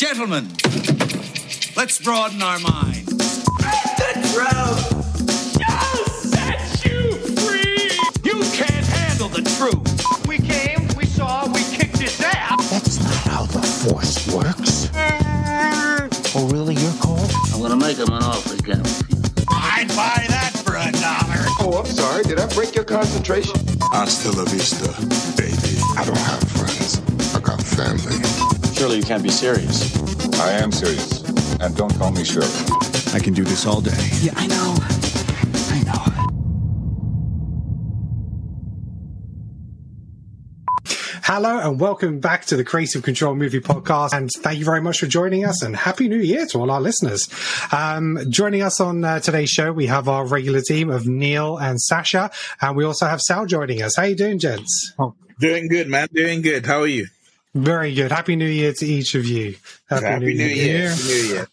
Gentlemen, let's broaden our minds. The truth shall set you free. You can't handle the truth. We came, we saw, we kicked his ass. That's not how the Force works. Oh, really? You're cold? I'm gonna make him an offer again. I'd buy that for a dollar. Oh, I'm sorry. Did I break your concentration? Hasta la vista, baby. I don't have friends. I got family. Surely you can't be serious. I am serious. And don't call me Shirley. I can do this all day. Yeah, I know. I know. Hello and welcome back to the Creative Control Movie Podcast. And thank you very much for joining us and Happy New Year to all our listeners. Um, joining us on uh, today's show, we have our regular team of Neil and Sacha, and we also have Sal joining us. How you doing, gents? Doing good, man. Doing good. How are you? Very good. Happy New Year to each of you. Happy, New, Year. Happy New Year.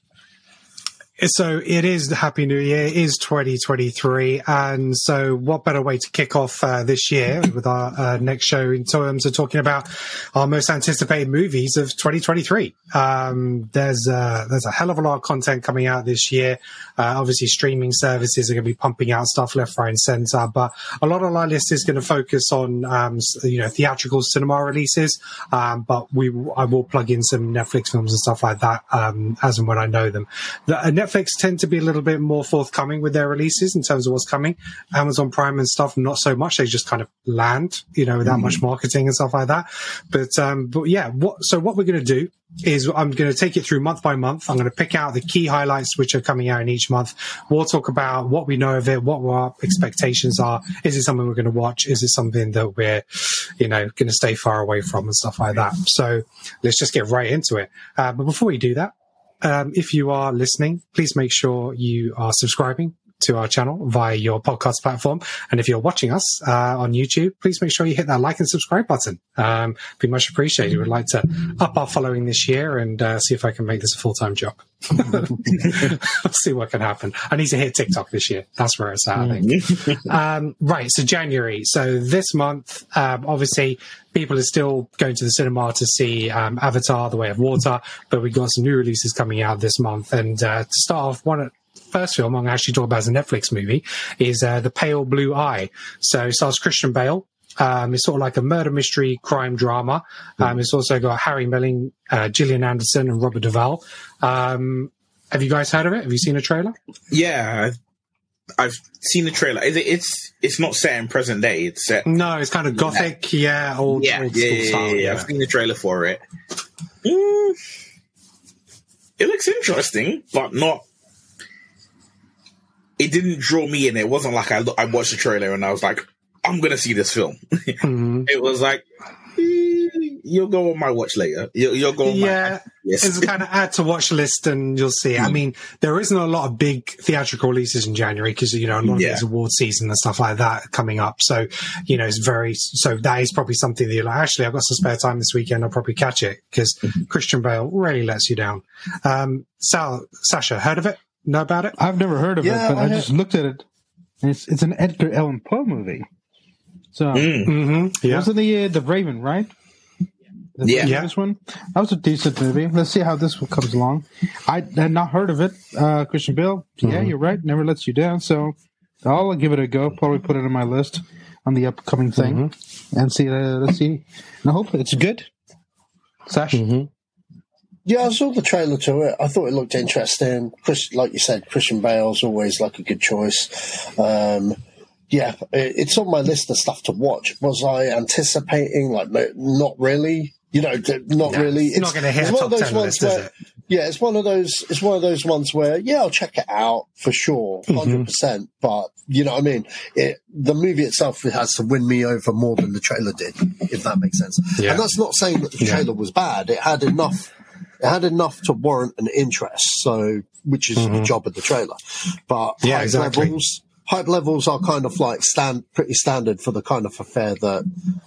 So it is the Happy New Year, it is 2023. And so what better way to kick off uh, this year with our uh, next show in terms of talking about our most anticipated movies of 2023. Um, there's, uh, there's a hell of a lot of content coming out this year. Uh, obviously streaming services are going to be pumping out stuff left, right and center, but a lot of our list is going to focus on, um, you know, theatrical cinema releases. Um, but we, I will plug in some Netflix films and stuff like that, um, as and when I know them. The, uh, Netflix tend to be a little bit more forthcoming with their releases in terms of what's coming. Amazon Prime and stuff, not so much. They just kind of land, you know, without mm. much marketing and stuff like that. But, um, but yeah, what, so what we're going to do is I'm going to take it through month by month. I'm going to pick out the key highlights which are coming out in each month. We'll talk about what we know of it, what our expectations are. Is it something we're going to watch? Is it something that we're, you know, going to stay far away from and stuff like that? So let's just get right into it. Uh, but before we do that, um, if you are listening, please make sure you are subscribing to our channel via your podcast platform. And if you're watching us uh, on YouTube, please make sure you hit that like and subscribe button. Um, be much appreciated. We'd like to up our following this year and uh, see if I can make this a full time job. Let's see what can happen. I need to hit TikTok this year. That's where it's at, I think. um, right. So January. So this month, um, obviously, people are still going to the cinema to see um, Avatar: The Way of Water, but we've got some new releases coming out this month. And uh, to start off, one first film I'm actually talking about as a Netflix movie is uh, The Pale Blue Eye. So it stars Christian Bale. Um, it's sort of like a murder mystery crime drama. Um, it's also got Harry Melling, uh, Gillian Anderson, and Robert Duvall. Um, have you guys heard of it? Have you seen a trailer? Yeah, I've seen the trailer. It, it's it's not set in present day. It's set. No, it's kind of gothic. Yeah, yeah old, yeah, old yeah, school yeah, style. yeah, I've seen the trailer for it. Mm, it looks interesting, but not. It didn't draw me in. It wasn't like I I watched the trailer and I was like, I'm gonna see this film. Mm-hmm. it was like. eh, You'll go on my watch later. You'll, you'll go on Yeah, it's kind of add to watch list, and you'll see. Mm. I mean, there isn't a lot of big theatrical releases in January because you know a lot of Yeah. is award season and stuff like that coming up. So you know, it's very so that is probably something that you're like. Actually, I've got some spare time this weekend. I'll probably catch it because Mm-hmm. Christian Bale really lets you down. Um, Sal, Sacha, heard of it? Know about it? I've never heard of Yeah, it, but I I, just looked at it. It's it's an Edgar Allan Poe movie. So Mm. Mm-hmm. Yeah. wasn't the uh, the Raven right? The Yeah. Yeah. This one that was a decent movie. Let's see how this one comes along. I had not heard of it. Uh, Christian Bale. Yeah, Mm-hmm. you're right. Never lets you down. So I'll give it a go. Probably put it on my list on the upcoming thing Mm-hmm. and see. Uh, let's see. And I hope it's good. Sash. Mm-hmm. Yeah, I saw the trailer to it. I thought it looked interesting. Chris, like you said, Christian Bale's always like a good choice. Um, yeah, it, it's on my list of stuff to watch. Was I anticipating? Like, no, not really. You know, not No, really. it's not gonna hit a top 10 list, is where, it? yeah, it's one of those. It's one of those ones where, yeah, I'll check it out for sure, Mm-hmm. 100 percent. But you know what I mean? It, the movie itself it has to win me over more than the trailer did, if that makes sense. Yeah. And that's not saying that the Yeah. trailer was bad. It had enough. It had enough to warrant an interest. So, which is the job of the trailer. But Mm-hmm. Yeah, hype exactly. levels. Hype levels are kind of like stand pretty standard for the kind of affair that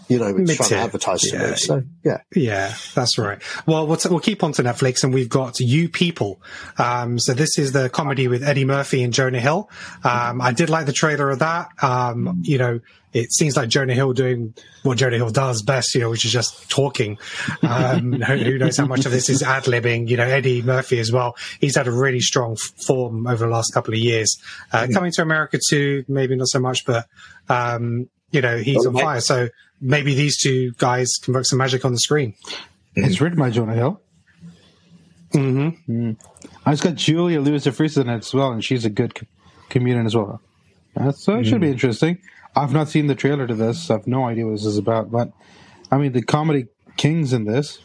you know it's trying to advertise to Yeah. me. So yeah, Yeah, that's right. Well, we'll, we'll keep on to Netflix, and we've got You People. Um, so this is the comedy with Eddie Murphy and Jonah Hill. Um, I did like the trailer of that. Um, you know, it seems like Jonah Hill doing what Jonah Hill does best, you know, which is just talking. Um, who, who knows how much of this is ad libbing? You know, Eddie Murphy as well. He's had a really strong form over the last couple of years. Uh, coming to America too, maybe not so much, but um, you know, he's on fire. So maybe these two guys can work some magic on the screen. It's written by Jonah Hill. Mm-hmm. I just got Julia Louis-Dreyfus in it as well, and she's a good co- comedian as well. Uh, so it should be interesting. I've not seen the trailer to this. So I have no idea what this is about, but I mean, the comedy king's in this,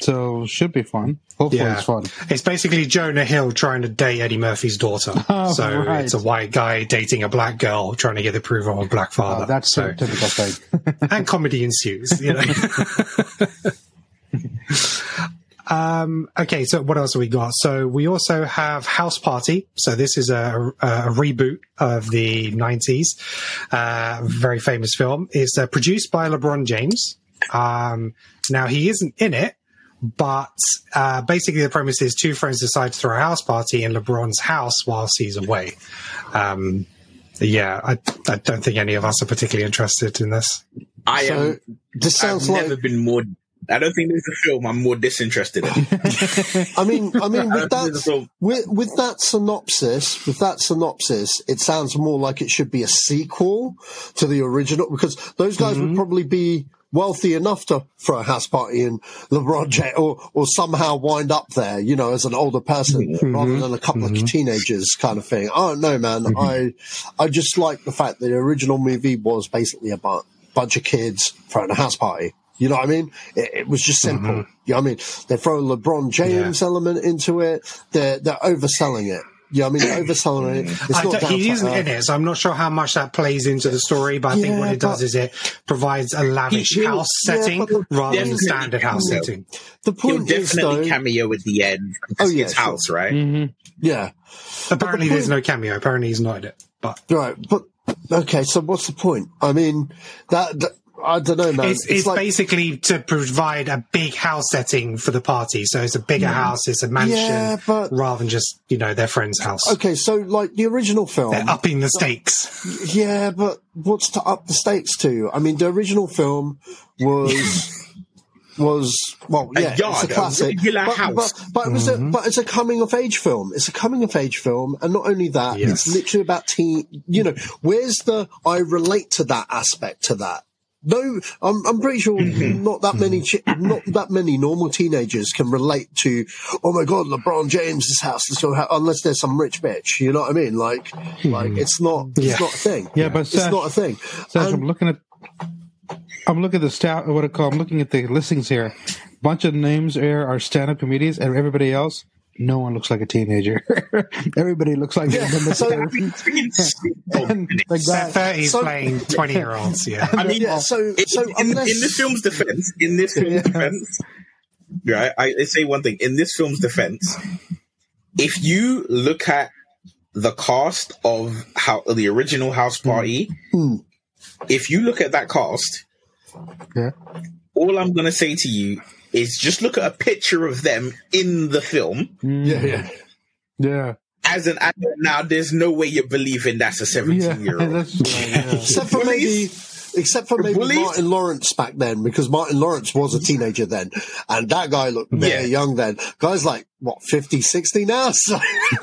so should be fun. Hopefully, Yeah. it's fun. It's basically Jonah Hill trying to date Eddie Murphy's daughter. Oh, so right. it's a white guy dating a black girl trying to get the approval of a black oh, father. Oh, that's so, a typical thing. and comedy ensues, you know. um, okay, so what else have we got? So we also have House Party. So this is a, a, a reboot of the 90s, uh, very famous film. It's uh, produced by LeBron James. Um, now he isn't in it, but uh, basically the premise is two friends decide to throw a house party in LeBron's house whilst he's away. Um, yeah, I, I don't think any of us are particularly interested in this. I So, am. this sounds I've like- never been more. I don't think there's a film I'm more disinterested in. I mean, I mean, with I don't think there's a that, with, with that synopsis, with that synopsis, it sounds more like it should be a sequel to the original because those guys would mm-hmm. probably be wealthy enough to throw a house party in LeBron James or, or somehow wind up there, you know, as an older person mm-hmm. Mm-hmm. rather than a couple of teenagers kind of thing. I don't know, man. I, I just like the fact that the original movie was basically about a bunch of kids throwing a house party. You know what I mean? It, it was just simple. You know what I mean? They throw a LeBron James element into it. They're, they're overselling it. You know what I mean? They're overselling it. It's not he isn't in it, so I'm not sure how much that plays into the story. But I think what it does is it provides a lavish He- house yeah, setting but- rather than Definitely standard house setting. The He'll point is, definitely though, cameo at the end. Oh, It's yeah, his sure. house, right? Mm-hmm. yeah, Apparently, there's point- no cameo. Apparently, he's not in it. But right. But okay, so what's the point? I mean, that, that- I don't know, man. it's, it's, like, basically to provide a big house setting for the party. So it's a bigger mm. house, it's a mansion, Yeah, but- rather than just you know their friend's house. okay, so like the original film. They're upping the stakes. Yeah, but what's to up the stakes to? I mean, the original film was was well, A yeah, yard, it's a a classic, regular but, house. but, but it was a mm-hmm. but it's a coming of age film. It's a coming of age film, and not only that, Yes. it's literally about teen. You know, where's the I relate to that aspect to that. No, I'm, I'm pretty sure hmm. not that many, not that many normal teenagers can relate to. Oh my god, LeBron James's house is so ha-, unless there's some rich bitch. You know what I mean? Like, hmm. like it's not, Yeah. it's not a thing. Yeah, but it's Sash- not a thing. Sash, And- I'm looking at I'm looking at the stat what I call I'm looking at the listings here. Bunch of names here are stand up comedians and everybody else, no one looks like a teenager. everybody looks like they've been so- there. And the guy- They're 30s so- playing 20 year olds. Yeah. I mean, yeah, so in, so in, unless in this film's defense, in this film's defense, right? I, I say one thing. In this film's defense, if you look at the cast of how the original House hmm. Party, hmm. if you look at that cast, Yeah. all I'm gonna say to you is just look at a picture of them in the film yeah, yeah. Mm. Yeah. as an adult. Now, there's no way you're believing that's a Yeah. 17 year old. That's yeah. except for maybe except for maybe Bullies? Martin Lawrence back then, because Martin Lawrence was a teenager then, and that guy looked very Yeah. young then. Guy's like what 50, 60 now. So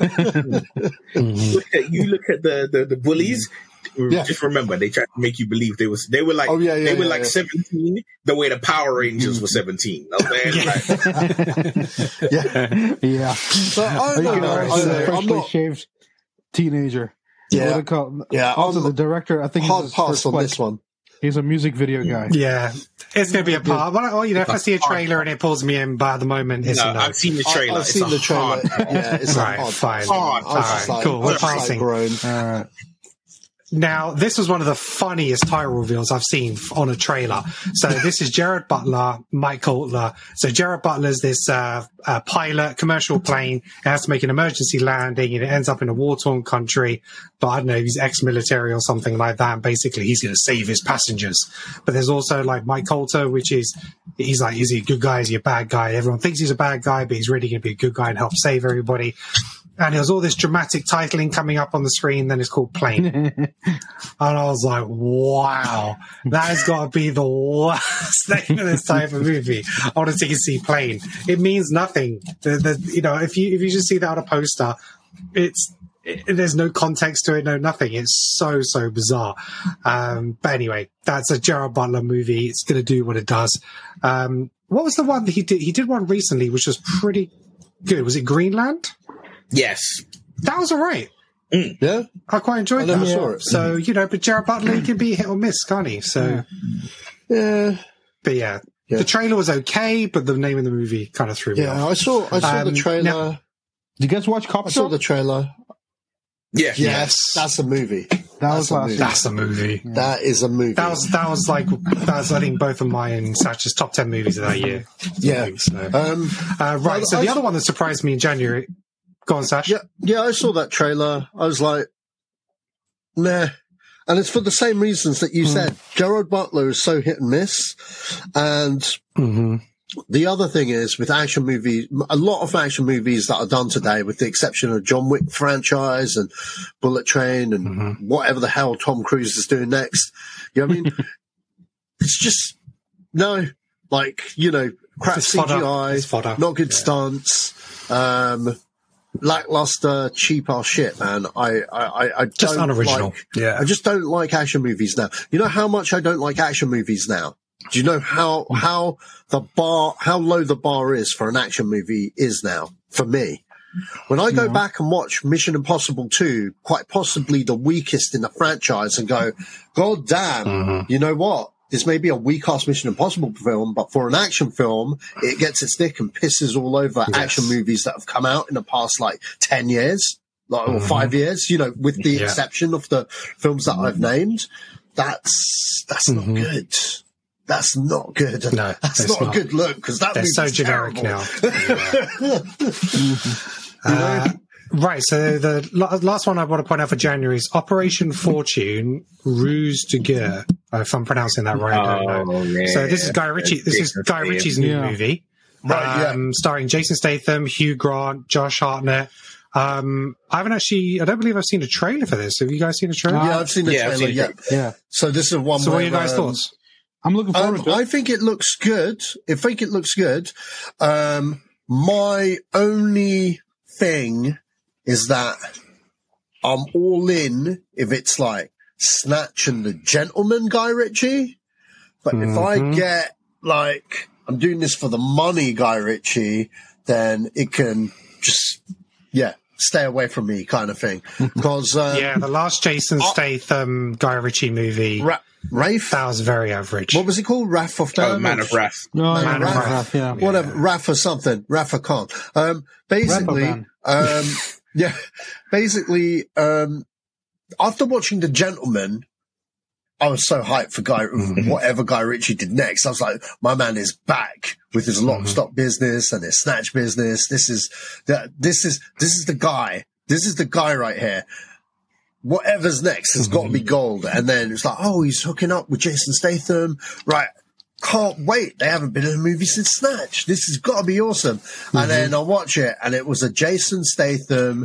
look at you look at the the, the bullies. Yeah. Just remember, they tried to make you believe they was they were like Oh, yeah, yeah, they were yeah, like yeah. seventeen the way the Power Rangers were hmm. seventeen. You know what I'm saying? Like, yeah, yeah. so I Are don't know. gonna I don't the know. I'm freshly not shaved teenager? Yeah. What call? Yeah, Also, the director, I think he's hard pass on flight. this one. He's a music video hmm. guy. Yeah. It's going to be a part. Well, well, you know, if I see a trailer and it pulls me in, but at the moment, it's no, a no. I've seen the trailer. I've It's seen a the trailer. hard- Yeah, it's a Right, hard fine. Hard. I Alright, like, cool, we're I like passing. grown. All right. Now, this was one of the funniest title reveals I've seen on a trailer. So this is Gerard Butler, Mike Colter. So Gerard Butler's this uh, uh, pilot, commercial plane. It has to make an emergency landing and it ends up in a war-torn country. But I don't know, he's ex-military or something like that. Basically, he's going to save his passengers. But there's also like Mike Colter, which is, he's like, is he a good guy? Is he a bad guy? Everyone thinks he's a bad guy, but he's really going to be a good guy and help save everybody. And it was all this dramatic titling coming up on the screen. Then it's called Plane, and I was like, "Wow, that has got to be the worst name of this type of movie." I want to take a see Plane. It means nothing. The, the, you know, if you if you just see that on a poster, it's it, there's no context to it, no nothing. It's so so bizarre. Um, but anyway, that's a Gerard Butler movie. It's going to do what it does. Um, what was the one that he did? He did one recently, which was pretty good. Was it Greenland? Yes. That was all right. Yeah, I quite enjoyed I that. saw it. So you know, but Gerard Butler he can be hit or miss, can't he? So, yeah, but yeah, Yeah. the trailer was okay, but the name of the movie kind of threw me yeah. off. I saw. I saw Um, the trailer. now- Did you guys watch Cop I saw the trailer. Yeah. Yes, that's a movie. That was That's a movie. That's a movie. That is a movie. That was that was like that was I think both of mine and Satch's top ten movies of that year. yeah. So, Um, uh, right. So I- the other one that surprised me in January. Go on, Sash. yeah, yeah. I saw that trailer. I was like, nah. And it's for the same reasons that you said. Gerard Butler is so hit and miss, and Mm-hmm. the other thing is with action movies, a lot of action movies that are done today, with the exception of John Wick franchise and Bullet Train and Mm-hmm. whatever the hell Tom Cruise is doing next. You know what I mean? it's just no, like you know, crap It's fodder. CGI, It's fodder. not good Yeah. stunts, um, lackluster, cheap ass shit, man. I, I, I, I Just don't unoriginal. like- Yeah. I just don't like action movies now. You know how much I don't like action movies now. Do you know how how the bar how low the bar is for an action movie is now for me? When I go back and watch Mission Impossible 2, quite possibly the weakest in the franchise, and go, God damn, Mm-hmm. you know what? This may be a weak ass Mission Impossible film, but for an action film, it gets its dick and pisses all over action movies that have come out in the past like 10 years, like, or five years, you know, with the Mm-hmm. Yeah. exception of the films that I've named. That's, that's not good. That's not good. Mm-hmm. No, that's not, not. a good look because that They're so generic terrible. now. Uh, right. So the last one I want to point out for January is Operation Fortune Ruse de Guerre. If I'm pronouncing that right, I don't know. Oh, yeah. So this is Guy Ritchie. This is Guy Ritchie's new Yeah. movie, Right, yeah. um, starring Jason Statham, Hugh Grant, Josh Hartnett. Um, I haven't actually. I don't believe I've seen a trailer for this. Have you guys seen a trailer? Yeah, I've seen the Yeah, trailer. seen Yeah. Yeah. So this is one. so, what are your guys' um, thoughts? I'm looking forward Um, to it. I think it looks good. I think it looks good. Um, my only thing is that I'm all in if it's like Snatch and the Gentleman Guy Ritchie. But if I Mhm. get like I'm doing this for the money Guy Ritchie, then it can just yeah stay away from me kind of thing. Because um, yeah, the last Jason Statham Guy Ritchie movie Ra- Rafe, that was very average. what was it called? Wrath of Oh, Man. Man of Wrath. No, Man yeah, of Wrath, Wrath. yeah. whatever, Rafa something, Rafa Khan. Um, basically, um, yeah, basically, um, after watching The Gentleman, I was so hyped for Guy, mm-hmm. whatever Guy Ritchie did next. I was like, my man is back with his mm-hmm. lock stock business and his snatch business. This is the, this is, this is the guy. This is the guy right here. Whatever's next has got to be mm-hmm. gold. And then it's like, oh, he's hooking up with Jason Statham. Right. Can't wait. They haven't been in a movie since Snatch. This has got to be awesome. And mm-hmm. then I watch it and it was a Jason Statham.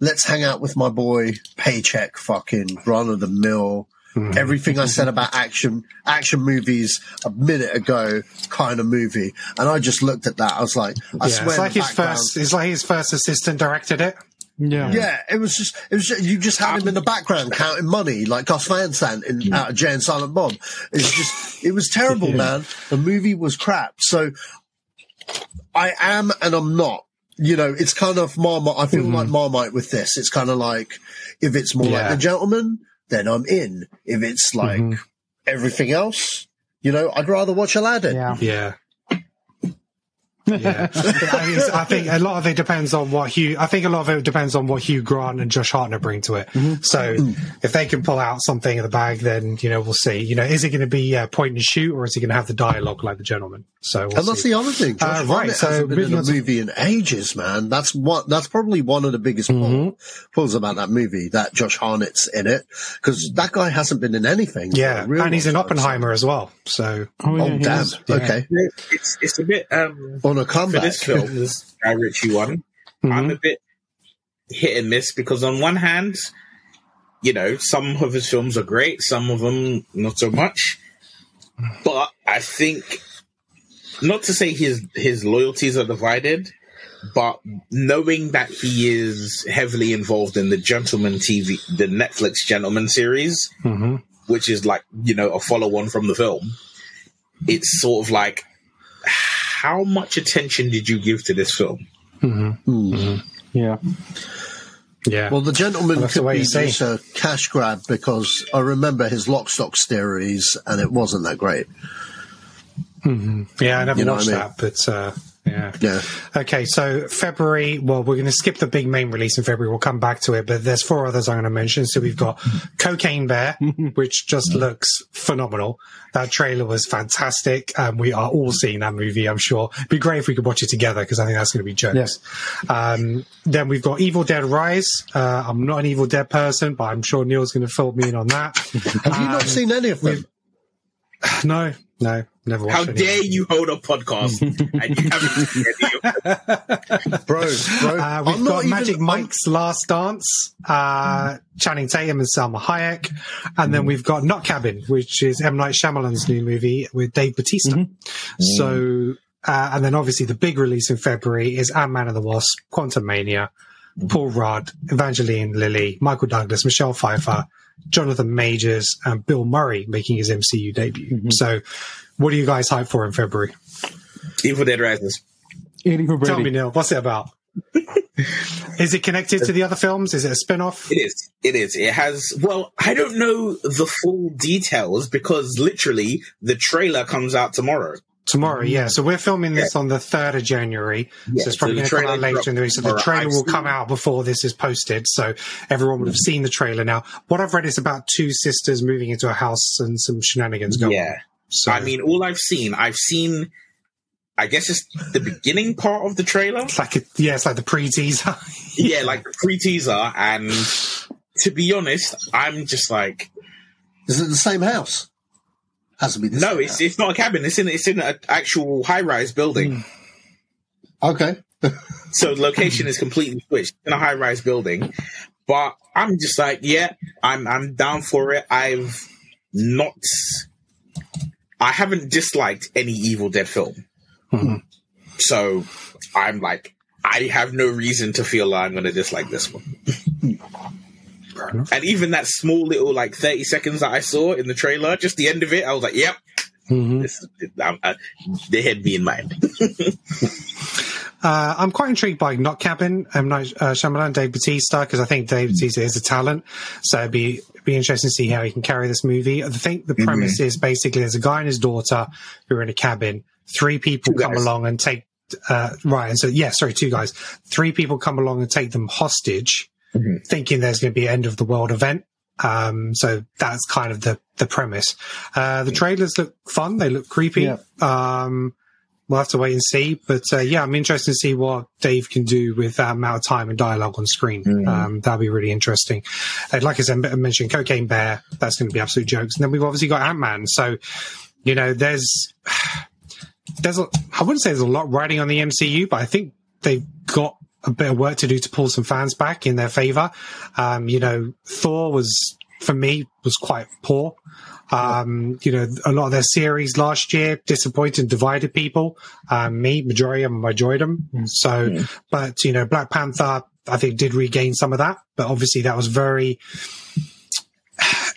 Let's hang out with my boy paycheck fucking run of the mill. Mm-hmm. Everything I said about action, action movies a minute ago kind of movie. And I just looked at that. I was like, I yeah, swear. it's like his first. It's like his first assistant directed it. Yeah. Yeah, it was just, it was just, you just had him in the background counting money like Gus Van Sant in out of Jay and Silent Bob. It's just, it was terrible, man. The movie was crap. So I am and I'm not. You know, it's kind of Marmite. I feel mm-hmm. like Marmite with this. It's kind of like, if it's more like Yeah. The Gentleman, then I'm in. If it's like mm-hmm. everything else, you know, I'd rather watch Aladdin. Yeah. Yeah. Yeah, I, mean, I think a lot of it depends on what Hugh. I think a lot of it depends on what Hugh Grant and Josh Hartnett bring to it. So if they can pull out something in the bag, then you know we'll see. You know, is it going to be uh, point and shoot, or is he going to have the dialogue like the gentleman? So we'll And that's see. the other thing. Josh Uh, right, so hasn't been in a on to- movie in ages, man. That's what. That's probably one of the biggest Mm-hmm. pulls about that movie. That Josh Hartnett's in it because that guy hasn't been in anything. for yeah, a real and he's in long so- Oppenheimer as well. So Oh, yeah, Oh he damn! Yeah. Okay, It's it's a bit um on a for comeback. this film, this Guy Ritchie one. I'm a bit hit and miss because on one hand, you know, some of his films are great, some of them not so much. But I think, not to say his his loyalties are divided, but knowing that he is heavily involved in the Gentleman TV, the Netflix Gentleman series, Mm-hmm. which is like you know a follow on from the film, it's sort of like, how much attention did you give to this film? Mm-hmm. Yeah. Yeah. Well, the gentleman Well, the could be just a cash grab because I remember his lock stock series and it wasn't that great. Yeah, I never You know watched I mean? that, but uh, yeah. Yeah. Okay, so February. Well, we're going to skip the big main release in February. We'll come back to it, but there's four others I'm going to mention. So we've got Cocaine Bear, which just looks phenomenal. That trailer was fantastic. Um, we are all seeing that movie. I'm sure it'd be great if we could watch it together because I think that's going to be jokes. Um, then we've got Evil Dead Rise. Uh, I'm not an Evil Dead person, but I'm sure Neil's going to fill me in on that. Have you not seen any of them? no, no, never How any. dare you hold a podcast and you haven't seen any of Bro, bro. Uh, we've I'm got Magic even, Mike's Last Dance, uh, Channing Tatum and Salma Hayek. And then we've got Nut Cabin, which is M. Night Shyamalan's new movie with Dave Batista. So, uh, and then obviously the big release in February is Ant-Man and the Wasp, Quantumania, Paul Rudd, Evangeline Lilly, Michael Douglas, Michelle Pfeiffer, Jonathan Majors, and Bill Murray making his MCU debut. So, what do you guys hype for in February? Evil Dead Rises. Eating for Tell me, Neil, what's it about? is it connected to the other films? Is it a spin off? It is. It is. It has. Well, I don't know the full details because literally the trailer comes out tomorrow. Tomorrow, mm-hmm. yeah. So we're filming this on the 3rd of January. Yeah, so it's probably the going to come out later in the week. So the trailer I've will come seen- out before this is posted. So everyone would have mm-hmm. seen the trailer now. What I've read is about two sisters moving into a house and some shenanigans going Yeah. on. So, I mean, all I've seen, I've seen. I guess it's the beginning part of the trailer. it's like, a, yeah, it's like the pre teaser. yeah, like the pre teaser, and to be honest, I'm just like, Is it the same house? Has to been. no, it's house. it's not a cabin. It's in it's in an actual high rise building. Hmm. Okay. So the location is completely switched in a high rise building. But I'm just like, yeah, I'm I'm down for it. I've not I haven't disliked any Evil Dead film. So I'm like, I have no reason to feel like I'm gonna dislike this one. And even that small little like 30 seconds that I saw in the trailer, just the end of it, I was like, yep. Mhm. This, I, I, they had me in mind. Uh, I'm quite intrigued by Not Cabin, M. Night uh, Shyamalan, Dave Batista, because I think Dave Batista is a talent. So it'd be, it'd be interesting to see how he can carry this movie. I think the premise is basically there's a guy and his daughter who are in a cabin. Three people Two come guys. along and take, uh, right. And so, yeah, sorry, two guys. Three people come along and take them hostage, thinking there's going to be an end of the world event. Um, so that's kind of the, the premise. Uh, the trailers look fun. They look creepy. Yeah. Um, we'll have to wait and see. But uh, yeah, I'm interested to see what Dave can do with that amount of time and dialogue on screen. Um, that'll be really interesting. And like I said, I mentioned Cocaine Bear. That's going to be absolute jokes. And then we've obviously got Ant Man. So you know, there's there's a, I wouldn't say there's a lot riding on the MCU, but I think they've got a bit of work to do to pull some fans back in their favor. Um, you know, Thor was for me was quite poor. Um, you know, a lot of their series last year disappointed, divided people. Um, me, majority of them, enjoyed them. So, but you know, Black Panther, I think did regain some of that, but obviously that was very,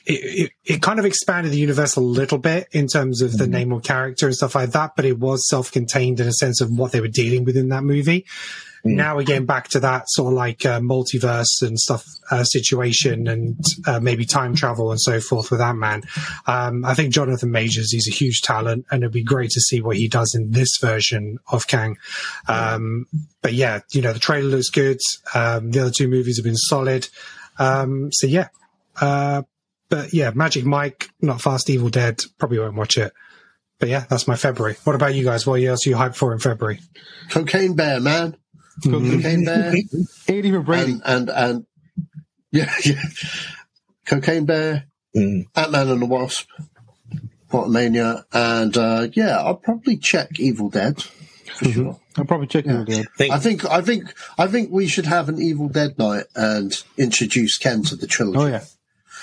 it, it, it kind of expanded the universe a little bit in terms of the name of character and stuff like that, but it was self-contained in a sense of what they were dealing with in that movie. Now we're getting back to that sort of like uh, multiverse and stuff uh, situation and uh, maybe time travel and so forth with Ant Man. Um, I think Jonathan Majors, he's a huge talent and it'd be great to see what he does in this version of Kang. Um, but yeah, you know, the trailer looks good. Um, the other two movies have been solid. Um, so yeah, uh, but yeah, Magic Mike, not Fast Evil Dead, probably won't watch it. But yeah, that's my February. What about you guys? What else are you hyped for in February? Cocaine Bear, man. Cocaine Bear. 80 for Brady. and, and, and yeah, yeah. Cocaine Bear, Mm. Ant Man and the Wasp, Quantumania, and uh, yeah, I'll probably check Evil Dead for sure. I'll probably check Yeah. Evil Dead. Think- I think I think I think we should have an Evil Dead night and introduce Ken to the trilogy. Oh yeah.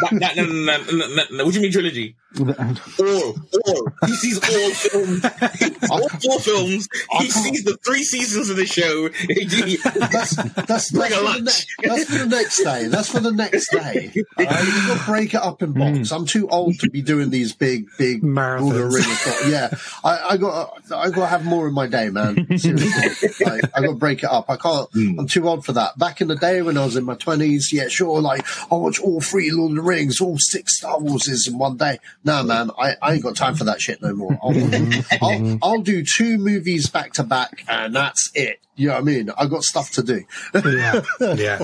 That, that, no, no, no, no, no, no, what do you mean trilogy? All, all. He sees all films. all four films. He sees the three seasons of the show. That's that's, Bring that's, a for the ne- that's for the next day. That's for the next day. Uh, you got to break it up in blocks. I'm too old to be doing these big, big Marathons. Lord of the Rings stuff. Yeah, I, I got I got to have more in my day, man. Seriously, like, I got to break it up. I can't. I'm too old for that. Back in the day when I was in my twenties, yeah, sure. Like I watch all three Lord of the Rings, all six Star Warses in one day. Nah, man, I, I ain't got time for that shit no more. I'll, I'll, I'll do two movies back to back, and that's it. You know what I mean? I got stuff to do. Yeah, yeah.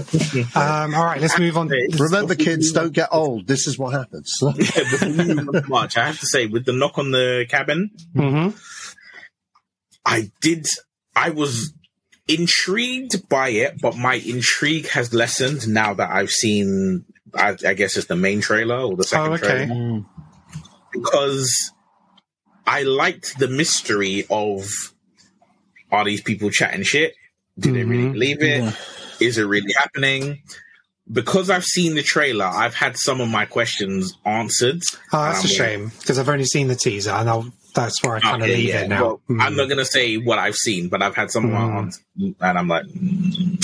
Um, all right, let's move on. Remember, kids, don't get old. This is what happens. Yeah, before we move on to March, I have to say, with the knock on the cabin, hmm I did. I was intrigued by it, but my intrigue has lessened now that I've seen. I, I guess it's the main trailer or the second Oh, okay. trailer because I liked the mystery of are these people chatting shit? Do they really Mhm. believe it? Is it really happening? Because I've seen the trailer, I've had some of my questions answered. Oh, that's a Um, shame because I've only seen the teaser, and I'll, that's where I kind of Okay, leave yeah. it now. Well, Mm. I'm not gonna say what I've seen, but I've had some of my Mm. answers, and I'm like, mm,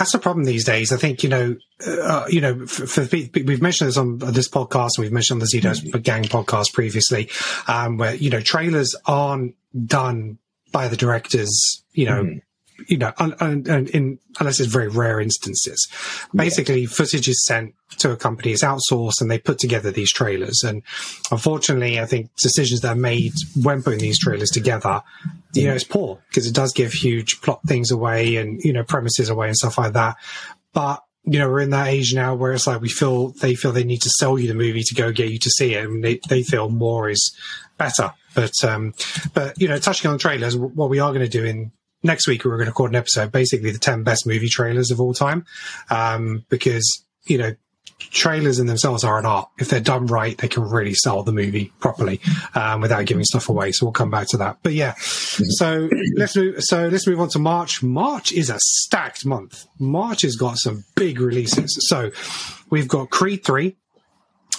That's a problem these days. I think you know, uh, you know, for, for we've mentioned this on this podcast, and we've mentioned on the Zedos Mm-hmm. Gang podcast previously, um, where you know trailers aren't done by the directors. You know, Mm-hmm. You know, un, un, un, in unless it's very rare instances. Basically, footage is sent to a company, it's outsourced, and they put together these trailers. And unfortunately, I think decisions that are made when putting these trailers together, you know, it's poor because it does give huge plot things away and you know premises away and stuff like that. But you know, we're in that age now where it's like we feel they feel they need to sell you the movie to go get you to see it, and they, they feel more is better. But um, but you know, touching on trailers, what we are going to do in next week, we're going to record an episode, basically the ten best movie trailers of all time, um, because you know. Trailers in themselves are an art. If they're done right, they can really sell the movie properly um, without giving stuff away. So we'll come back to that. But yeah, so let's move. So let's move on to March. March is a stacked month. March has got some big releases. So we've got Creed three.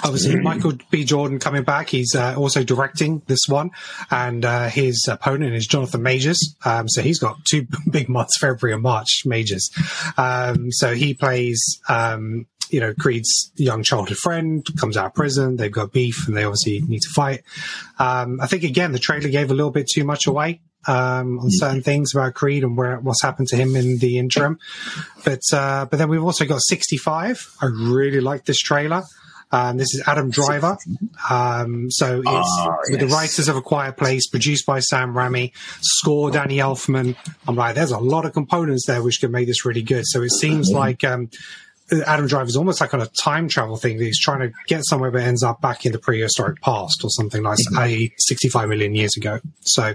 Obviously, Michael B. Jordan coming back. He's uh, also directing this one, and uh, his opponent is Jonathan Majors. Um, so he's got two big months, February and March. Majors. Um, so he plays, um, you know, Creed's young childhood friend. Comes out of prison. They've got beef, and they obviously need to fight. Um, I think again the trailer gave a little bit too much away um, on certain things about Creed and where what's happened to him in the interim. But uh, but then we've also got 65. I really like this trailer. Um, this is Adam Driver. Um, so it's Ah, with the writers of A Quiet Place, produced by Sam Raimi, score Danny Elfman. I'm like, there's a lot of components there which can make this really good. So it seems like um, Adam Driver is almost like on a time travel thing that he's trying to get somewhere but ends up back in the prehistoric past or something like i.e. 65 million years ago. So,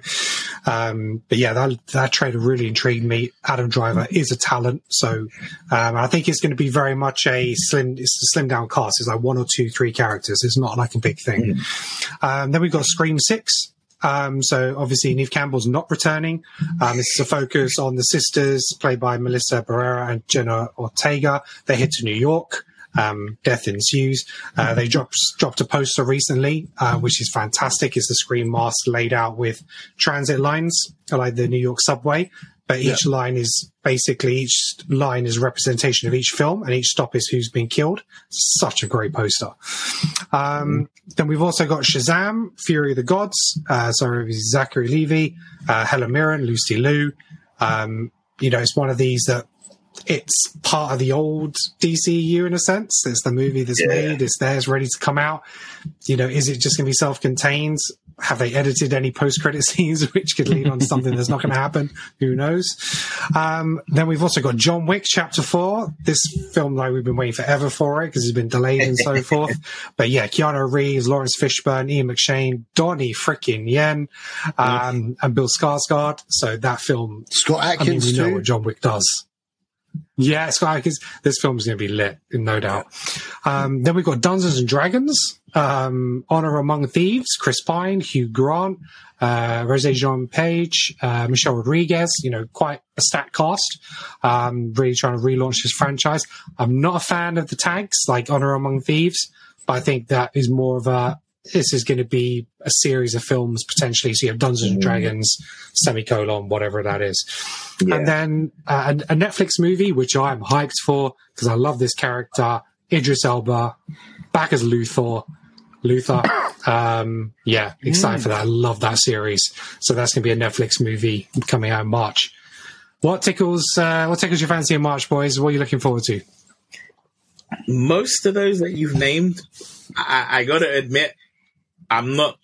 um, but yeah, that, that trailer really intrigued me. Adam Driver is a talent. So, um, I think it's going to be very much a slim, it's a slim down cast. It's like one or two, three characters. It's not like a big thing. Um, then we've got Scream 6. Um, so obviously Neve Campbell's not returning. Um, this is a focus on the sisters played by Melissa Barrera and Jenna Ortega. They head to New York. Um, death ensues. Uh, they dropped, dropped a poster recently, uh, which is fantastic. It's the screen mask laid out with transit lines, like the New York subway. But each line is basically each line is a representation of each film, and each stop is who's been killed. Such a great poster. Um, then we've also got Shazam, Fury of the Gods, uh, sorry, Zachary Levi, uh, Helen Mirren, Lucy Liu. Um, you know, it's one of these that it's part of the old DCU in a sense. It's the movie that's made. It's there. It's ready to come out. You know, is it just going to be self-contained? Have they edited any post-credit scenes which could lead on to something that's not going to happen? Who knows? Um, then we've also got John Wick Chapter Four. This film, like we've been waiting forever for it because it's been delayed and so forth. But yeah, Keanu Reeves, Laurence Fishburne, Ian McShane, Donnie freaking Yen, um, and Bill Skarsgård. So that film, Scott I mean, Adkins we know too. what John Wick does. Yeah, it's like it's, this film's going to be lit, no doubt. Um, then we've got Dungeons and Dragons, um, Honor Among Thieves, Chris Pine, Hugh Grant, uh, Regé-Jean Page, uh, Michelle Rodriguez. You know, quite a stat cast. Um, really trying to relaunch this franchise. I'm not a fan of the tags like Honor Among Thieves, but I think that is more of a this is going to be a series of films potentially. So you have Dungeons and Dragons, semicolon, whatever that is. And then uh, a, a Netflix movie, which I'm hyped for because I love this character, Idris Elba, back as Luther. Luther, Um, yeah, excited for that. I love that series. So that's going to be a Netflix movie coming out in March. What tickles, uh, what tickles your fancy in March, boys? What are you looking forward to? Most of those that you've named, I, I gotta admit, I'm not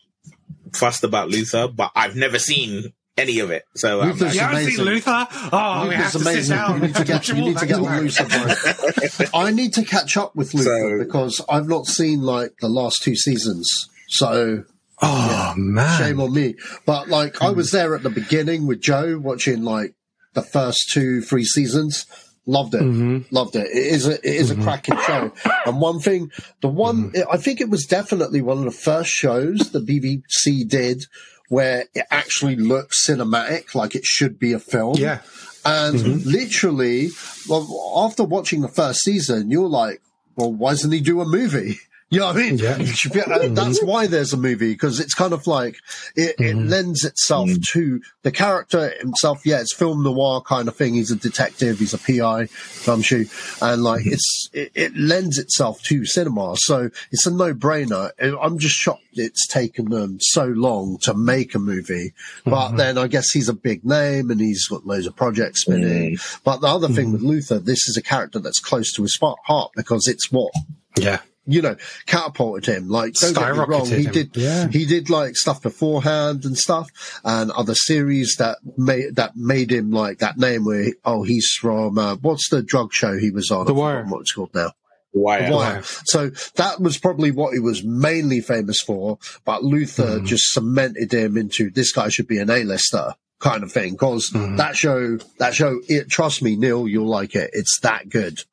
fussed about Luther, but I've never seen any of it. So I'm Luther's You haven't amazing. seen Luther? Oh, we have Luther's to sit amazing. down. You need to get, you need to get on Luther, bro. I need to catch up with Luther So- because I've not seen like the last two seasons. So Oh, man. shame on me. But like I was hmm. there at the beginning with Joe watching like the first two, three seasons. Loved it. Mm-hmm. Loved it. It is a, it is a mm-hmm. cracking show. And one thing, the one, mm-hmm. I think it was definitely one of the first shows the BBC did where it actually looks cinematic, like it should be a film. Yeah. And literally, well, after watching the first season, you're like, well, why doesn't he do a movie? You know what I mean? Yeah. Be- uh, mm-hmm. that's why there's a movie because it's kind of like it, it mm-hmm. lends itself mm-hmm. to the character himself. Yeah, it's film noir kind of thing. He's a detective. He's a PI, gumshoe, and like it's it, it lends itself to cinema. So it's a no brainer. I'm just shocked it's taken them so long to make a movie. But then I guess he's a big name and he's got loads of projects spinning. But the other thing with Luther, this is a character that's close to his heart because it's what Yeah. You know, catapulted him. Like, don't get me wrong, he him. did, Yeah. he did like stuff beforehand and stuff, and other series that made that made him like that name. Where he- oh, he's from uh, what's the drug show he was on? The Wire. forgotten What it's called now? why? The Wire. So that was probably what he was mainly famous for. But Luther Hmm. just cemented him into this guy should be an A-lister kind of thing. Because Hmm. that show, that show, it, trust me, Neil, you'll like it. It's that good.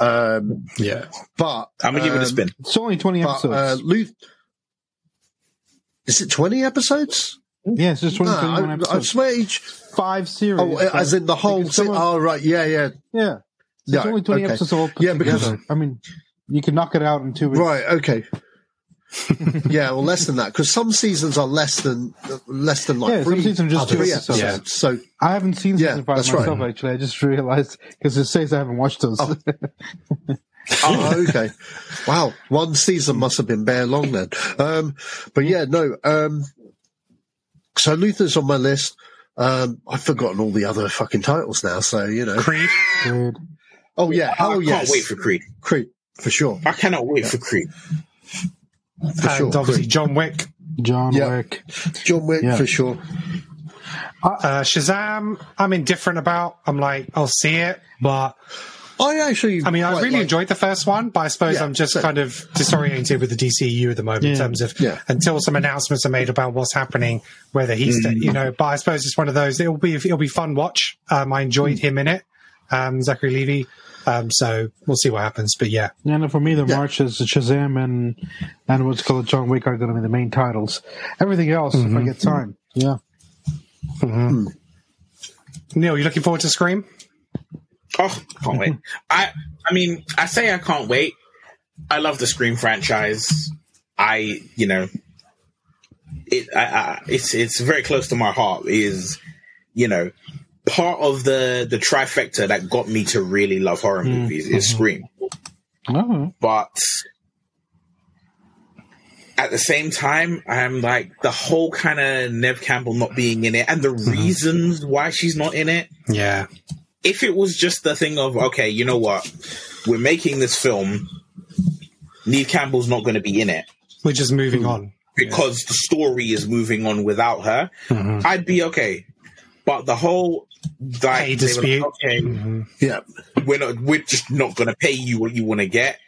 Um, Yeah. but I'm gonna give it a um, spin. It's only 20 but, episodes. uh, Luth- is it 20 episodes? yeah, it's just 20, Nah, 21 I, I episodes. swear each. Five series. Oh, as in the whole. Because Se- some of- oh, right. Yeah, yeah. yeah. It's only 20 okay. episodes all put Yeah, because- together. I mean, you can knock it out in two weeks. Right. Okay. yeah, well, less than that because some seasons are less than less than like Yeah, some three, seasons are just two three episodes. episodes. So I haven't seen Yeah, season five that's right. myself, actually. I just realized because it says I haven't watched those. Oh. Oh, okay. Wow. One season must have been bare long then. Um, but yeah, no. Um, so Luther's on my list. Um, I've forgotten all the other fucking titles now. So, you know. Creed. Good. Oh, yeah. I Hell can't wait for Creed. Creed, for sure. I cannot wait for Creed. For and sure. obviously John Wick. John Yeah. Wick. John Wick, Yeah. for sure. Uh, Shazam, I'm indifferent about. I'm like, I'll see it, but I actually. I mean, I really like- enjoyed the first one, but I suppose Yeah, I'm just same. kind of disoriented with the DCU at the moment in terms of Yeah. until some announcements are made about what's happening, whether he's, Mm. you know, but I suppose it's one of those, it'll be, it'll be fun watch. Um, I enjoyed Mm. him in it, um, Zachary Levi. Um, so we'll see what happens, but yeah. Yeah, and for me, the Yeah. March is Shazam and and what's called John Wick are going to be the main titles. Everything else, if I mm-hmm. get time, yeah. Mm-hmm. Hmm. Neil, you looking forward to Scream? Oh, can't wait. I I mean, I say I can't wait. I love the Scream franchise. I, you know, it I, I, it's it's very close to my heart. Is you know, part of the the trifecta that got me to really love horror mm, movies is mm-hmm. Scream. Oh, But at the same time, I'm like the whole kind of Neve Campbell not being in it and the mm-hmm. reasons why she's not in it. Yeah. if it was just the thing of okay, you know what, we're making this film, Neve Campbell's not going to be in it. We're just moving on. because the story is moving on without her, mm-hmm. I'd be okay. But the whole like, Pay dispute. like, okay, mm-hmm. Yeah. we're not, we're just not going to pay you what you want to get.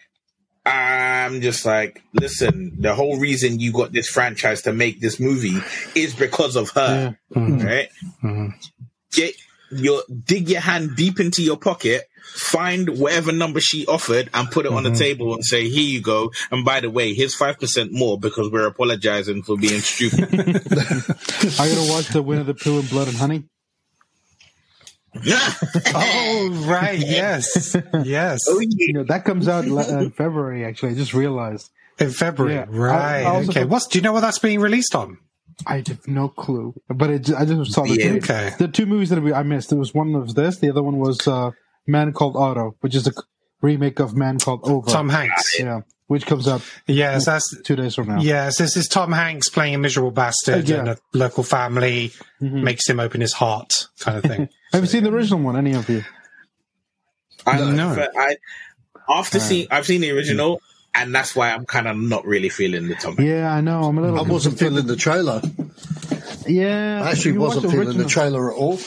I'm just like, listen, the whole reason you got this franchise to make this movie is because of her, mm-hmm. right? Mm-hmm. Get your dig your hand deep into your pocket, find whatever number she offered, and put it on the table and say, "Here you go." And by the way, here's five percent more because we're apologizing for being stupid. Are you gonna watch the Winnie the Pooh and Blood and Honey? Oh, right. Yes. Yes. oh, yeah. You know that comes out uh, in February. Actually, I just realized. In February. Yeah. Right. I- I okay. thought- What's, do you know what that's being released on? I have no clue, but it, I just saw the Yeah. two, Okay. the two movies that we, I missed. There was one was this, the other one was uh, Man Called Otto, which is a remake of Man Called Ove. Tom Hanks. yeah, which comes up Yes, that's two days from now. Yes, this is Tom Hanks playing a miserable bastard, Uh, yeah. and a local family mm-hmm. makes him open his heart, kind of thing. Have you seen the original one? Any of you? I, No. I, after uh, seeing, I've seen the original, and that's why I'm kind of not really feeling the Tom. Yeah, I know. I'm a little. I wasn't feeling the trailer. Yeah, I actually wasn't feeling the trailer at all.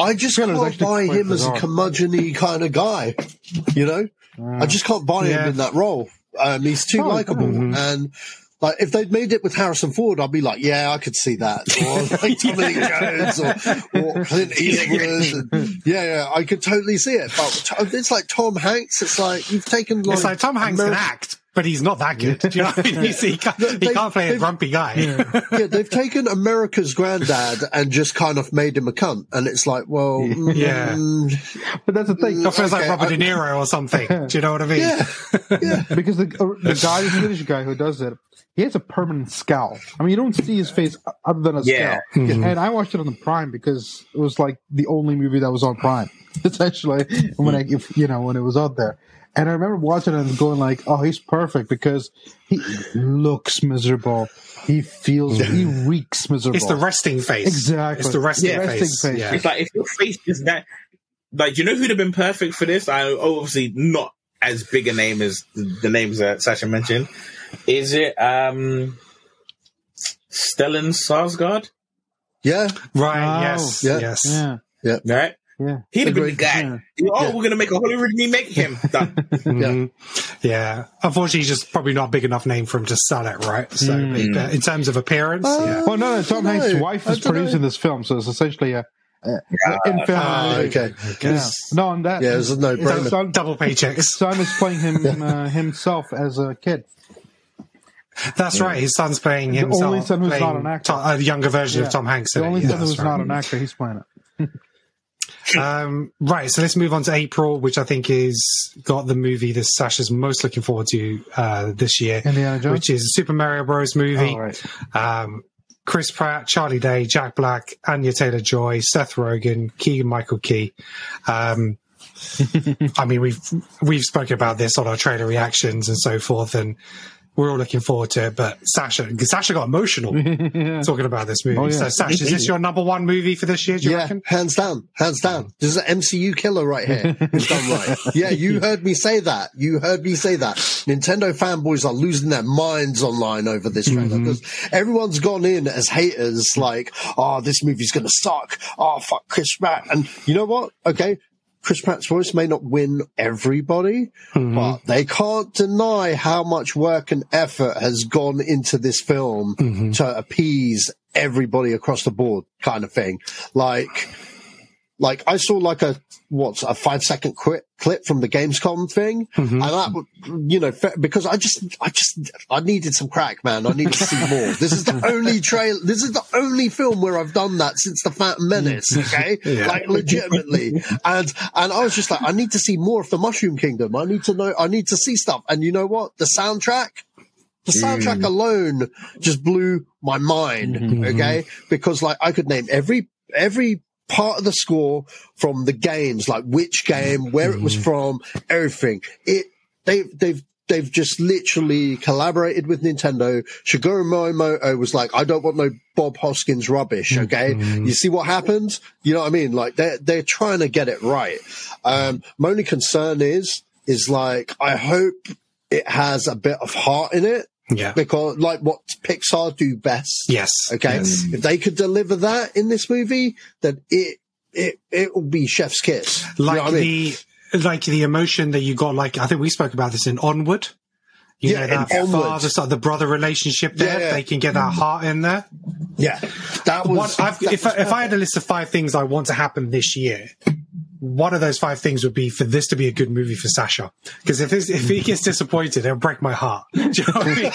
I just Trailer's can't buy quite him as a bizarre. curmudgeon kind of guy. You know, uh, I just can't buy Yeah. him in that role. Um, he's too Oh, likable, mhm. and like if they'd made it with Harrison Ford, I'd be like, yeah, I could see that, or like Tommy Lee Jones, or, or Clint Eastwood. And, yeah, yeah, I could totally see it. But it's like Tom Hanks. It's like you've taken like, it's like Tom Hanks Ameri- can act, but he's not that good. Do you know what I mean? He's- He can't, he can't play a grumpy guy. yeah, they've taken America's granddad and just kind of made him a cunt, and it's like, well, Yeah. mm, mm But that's the thing. Mm, it feels like Robert I- De Niro or something. Do you know what I mean? yeah, yeah. because the uh, the guy, the Swedish guy who does it, he has a permanent scowl. I mean, you don't see his face other than a Yeah. scowl. Mm-hmm. And I watched it on the Prime because it was like the only movie that was on Prime, essentially. When I, if, you know, when it was out there, and I remember watching it and going like, "Oh, he's perfect," because he looks miserable. He feels, he reeks miserable. It's the resting face. Exactly. It's the resting Yeah. face. Resting face. Yeah. It's like if your face is that, like you know who'd have been perfect for this? I obviously not as big a name as the, the names that Sacha mentioned. Is it um Stellan Skarsgård? yeah. Right. Oh, yes. yeah. Yes. yeah, Right? Yeah. He'd have been the guy. Yeah. Oh, Yeah. we're gonna make a Hollywood remake him. Done. Mhm. Yeah. Unfortunately, he's just probably not a big enough name for him to sell it, right? So, Mm. but in terms of appearance, yeah. Well, no, no, Tom I Hanks' dunno. wife is dunno. producing this film, so it's essentially a, a, a in film. Okay. Yeah. No, on that. Yeah, it's a no his brainer. son, Double paychecks. his son is playing him uh, himself as a kid. That's right. His son's playing The himself. only son who's not an actor. To- a younger version Yeah. of Tom Hanks. The in it. only Yeah, son who's right. not an actor, he's playing it. Um, right, so let's move on to April, which I think is got the movie that Sacha's most looking forward to uh, this year, which is a Super Mario Bros. movie. Oh, right. Um, Chris Pratt, Charlie Day, Jack Black, Anya Taylor Joy, Seth Rogen, Keegan Michael Key. Um, I mean, we've we've spoken about this on our trailer reactions and so forth, and we're all looking forward to it. But Sacha, Sacha got emotional talking about this movie. Oh, yeah. So, Sacha, is this your number one movie for this year? Do you Yeah, reckon? hands down, hands down. This is an MCU killer right here. It's done right. Yeah, you heard me say that. You heard me say that. Nintendo fanboys are losing their minds online over this trailer mm-hmm. because everyone's gone in as haters, like, "Oh, this movie's gonna suck." Oh, fuck Chris Pratt. And you know what? Okay. Chris Pratt's voice may not win everybody, mm-hmm. but they can't deny how much work and effort has gone into this film mm-hmm. to appease everybody across the board kind of thing. Like, like I saw like a what's a five second clip clip from the Gamescom thing, mm-hmm. and that you know because I just I just I needed some crack, man. I needed to see more. This is the only trail. This is the only film where I've done that since the Phantom Menace. Mm. Okay, like legitimately, and and I was just like, I need to see more of the Mushroom Kingdom. I need to know. I need to see stuff. And you know what? The soundtrack. The soundtrack mm. alone just blew my mind. Mm-hmm. Okay, because like I could name every every part of the score from the games, like which game, where it was from, everything. It they they've they've just literally collaborated with Nintendo. Shigeru Miyamoto was like, I don't want no Bob Hoskins rubbish. Okay, you see what happens? You know what I mean? Like they're they're trying to get it right. Um, my only concern is is like I hope it has a bit of heart in it Yeah. because like what Pixar do best. Yes. Okay. Yes. If they could deliver that in this movie, then it it it will be chef's kiss. You know like I mean? the like the emotion that you got like i think we spoke about this in onward You Yeah, know that father, son, the brother relationship there. Yeah. If they can get that mm-hmm. heart in there. Yeah, that was. I've, that if, was I, if I had a list of five things I want to happen this year, one of those five things would be for this to be a good movie for Sacha. Because if this, if he gets disappointed, it'll break my heart. You know I, mean?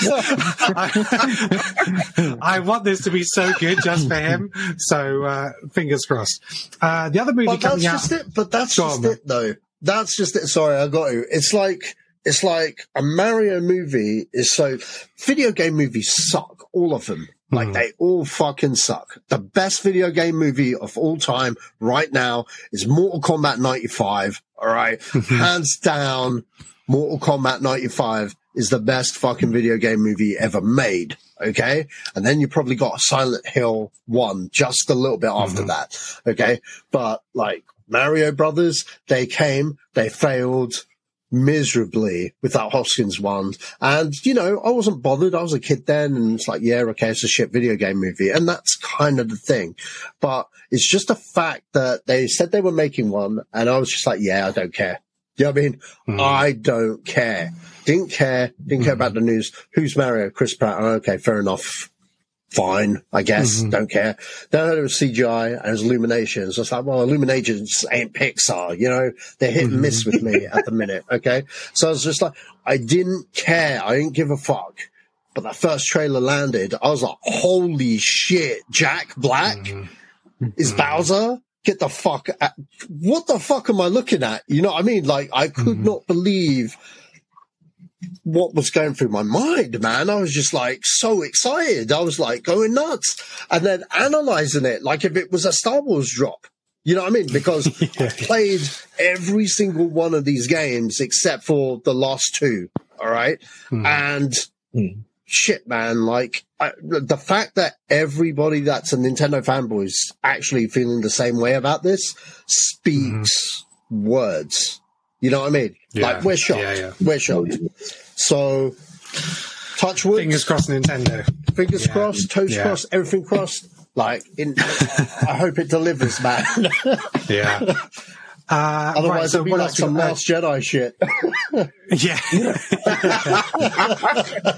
I, I want this to be so good just for him. So uh, fingers crossed. Uh, the other movie But coming that's out. just it. But that's just on, it, though. That's just it. Sorry, I got you. It's like it's like a Mario movie is so. Video game movies suck. All of them. Like Hmm. they all fucking suck. The best video game movie of all time right now is Mortal Kombat 95. All right. Hands down, Mortal Kombat 95 is the best fucking video game movie ever made. Okay. And then you probably got Silent Hill 1 just a little bit after that. Okay. But like Mario Brothers, they came, they failed miserably with that Hoskins one. And, you know, I wasn't bothered. I was a kid then and it's like, yeah, okay, it's a shit video game movie. And that's kind of the thing. But it's just a fact that they said they were making one and I was just like, yeah, I don't care. You know what I mean? Hmm. I don't care. Didn't care. Didn't care about hmm. the news. Who's Mario? Chris Pratt. Oh, okay, fair enough. Fine, I guess. Mm-hmm. Don't care. Then it was CGI and it was Illuminations. I was like, well, Illuminations ain't Pixar, you know? They're hit and mm-hmm. miss with me at the minute, okay? So I was just like, I didn't care. I didn't give a fuck. But that first trailer landed. I was like, holy shit, Jack Black mm-hmm. is Bowser? Get the fuck at, what the fuck am I looking at? You know what I mean? Like, I could not believe what was going through my mind, man. I was just like so excited. I was like going nuts and then analyzing it like if it was a Star Wars drop. You know what I mean? Because I've played every single one of these games except for the last two. All right. Hmm. And hmm. shit, man, like I, the fact that everybody that's a Nintendo fanboy is actually feeling the same way about this speaks mm-hmm. words. You know what I mean? Yeah. Like we're shocked. Yeah, yeah. We're shocked. So touch wood, Fingers crossed, Nintendo. fingers Yeah. crossed, toes Yeah. crossed, everything crossed. Like in, I hope it delivers, man. Yeah. Uh, Otherwise, right, so it'll be like some got? Last Jedi shit. Yeah.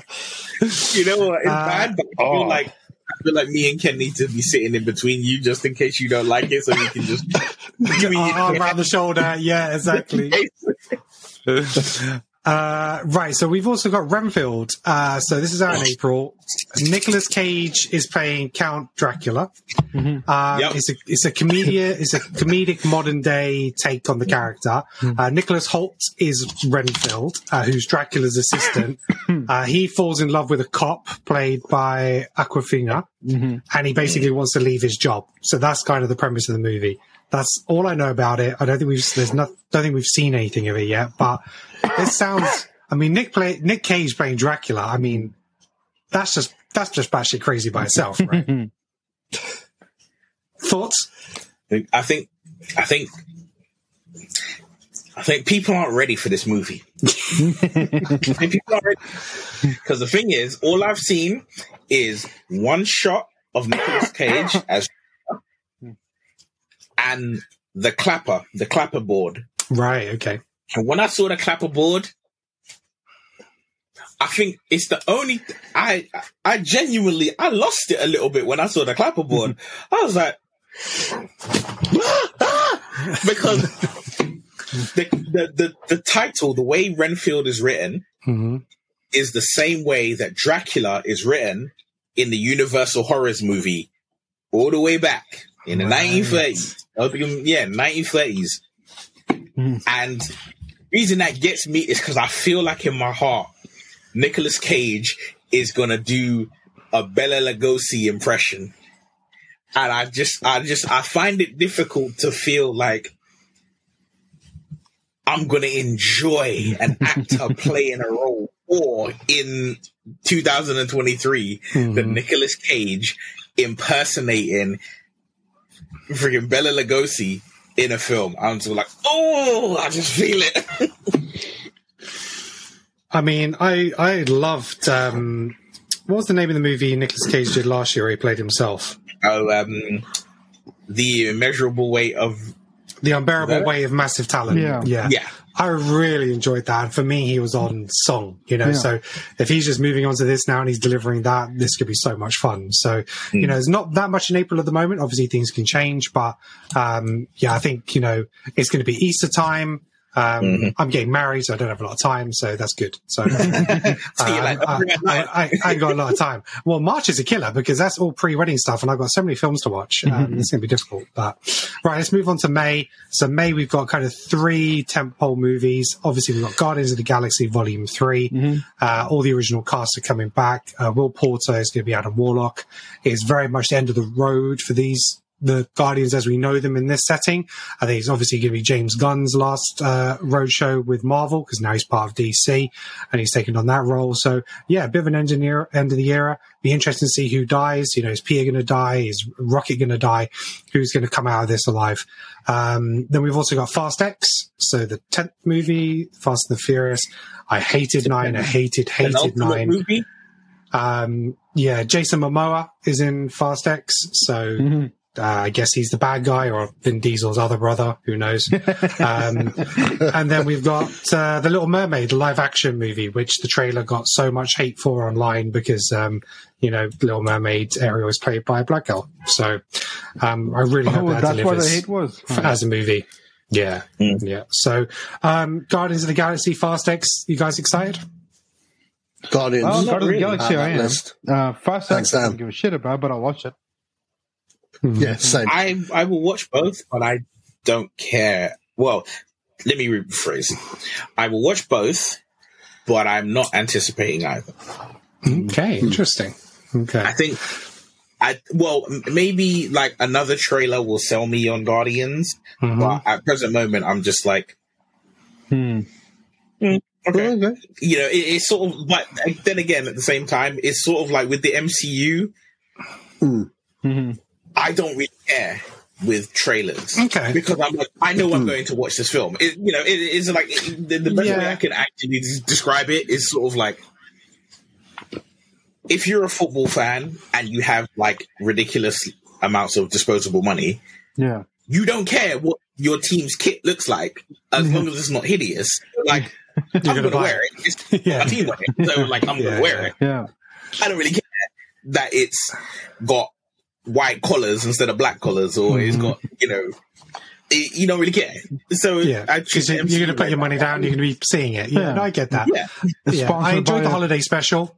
You know what? It's Uh, bad, but I oh. feel like I feel like me and Ken need to be sitting in between you just in case you don't like it, so you can just give me Arm around the shoulder. Yeah, exactly. Uh, right, so we've also got Renfield. Uh, so this is out in April. Nicolas Cage is playing Count Dracula. Uh, Yep. It's a it's a comedian. It's a comedic modern day take on the character. Uh, Nicholas Hoult is Renfield, uh, who's Dracula's assistant. uh, he falls in love with a cop played by Awkwafina, and he basically wants to leave his job. So that's kind of the premise of the movie. That's all I know about it. I don't think we've there's not don't think we've seen anything of it yet, but it sounds. I mean, Nick play Nick Cage playing Dracula. I mean, that's just that's just batshit crazy by itself, right? Thoughts? I think, I think, I think people aren't ready for this movie. People aren't ready because the thing is, all I've seen is one shot of Nicolas Cage as and the clapper, the clapper board. Right. Okay. And when I saw the clapperboard, I think it's the only I I genuinely I lost it a little bit when I saw the clapperboard. I was like ah, ah. because the, the the the title, the way Renfield is written, hmm is the same way that Dracula is written in the Universal Horrors movie, all the way back in the Right. 1930s. I Yeah, 1930s. Mm. And reason that gets me is because I feel like in my heart, Nicolas Cage is gonna do a Bela Lugosi impression. And I just, I just, I find it difficult to feel like I'm gonna enjoy an actor playing a role, or in 2023, the mm-hmm. Nicolas Cage impersonating freaking Bela Lugosi in a film. I'm just like, oh, I just feel it. I mean, I I loved. Um, what was the name of the movie Nicolas Cage did last year? Where he played himself. oh, um, the immeasurable weight of The unbearable it? way of massive talent. Yeah. yeah, Yeah. I really enjoyed that. And for me, he was on song. You know, Yeah. so if he's just moving on to this now and he's delivering that, this could be so much fun. So you know, there's not that much in April at the moment. Obviously, things can change, but um, yeah, I think you know it's going to be Easter time. Um, I'm getting married, so I don't have a lot of time, so that's good. So, uh, I, I, I, I ain't got a lot of time. Well, March is a killer because that's all pre-wedding stuff, and I've got so many films to watch. Um, it's going to be difficult. But right, let's move on to May. So May, we've got kind of three tentpole movies. Obviously, we've got Guardians of the Galaxy Volume 3 Uh, all the original cast are coming back. Uh, Will Poulter is going to be Adam Warlock. It's very much the end of the road for these the Guardians as we know them in this setting. I think it's obviously going to be James Gunn's last uh, roadshow with Marvel because now he's part of DC and he's taken on that role. So yeah, a bit of an engineer end of the era. Be interesting to see who dies. You know, is Peter going to die? Is Rocket going to die? Who's going to come out of this alive? Um, then we've also got Fast X, so the tenth movie, Fast and the Furious. I hated nine. I hated hated Penultimate nine. movie. Um, yeah, Jason Momoa is in Fast X, so uh, I guess he's the bad guy, or Vin Diesel's other brother. Who knows? um, and then we've got uh, the Little Mermaid, the live action movie, which the trailer got so much hate for online because um, you know Little Mermaid Ariel is played by a black girl. So um, I really hope Oh, that that's why delivers the hate was. f- as a movie. Yeah, yeah. So um, Guardians of the Galaxy, Fast X. You guys excited? Guardians. Oh, Guardians of the. Galaxy, On I am. Uh, Fast X, I don't give a shit about, but I'll watch it. Yeah, same. I I will watch both, but I don't care. Well, let me rephrase. I will watch both, but I'm not anticipating either. Okay, interesting. Okay. I think I well m- maybe like another trailer will sell me on Guardians, Mhm. but at present moment I'm just like Hmm. okay. Okay. You know, it, it's sort of but then again at the same time it's sort of like with the MCU, Mhm. I don't really care with trailers. Okay. Because I'm like, I know I'm hmm. going to watch this film. It, you know, it is like the, the best way I can actually describe it is sort of like if you're a football fan and you have like ridiculous amounts of disposable money, Yeah. you don't care what your team's kit looks like as mm-hmm. long as it's not hideous. Like, I'm gonna going to wear it. It's Yeah. my team wear it. So, like, I'm gonna wear yeah. it. Yeah. I don't really care that it's got white collars instead of black collars, or he's got you know, it, you don't really care. So Mm-hmm. Yeah, because you're going to put your money now. down. You're going to be seeing it. Yeah, Yeah. no, I get that. Yeah, Yeah, I enjoyed the a- holiday special.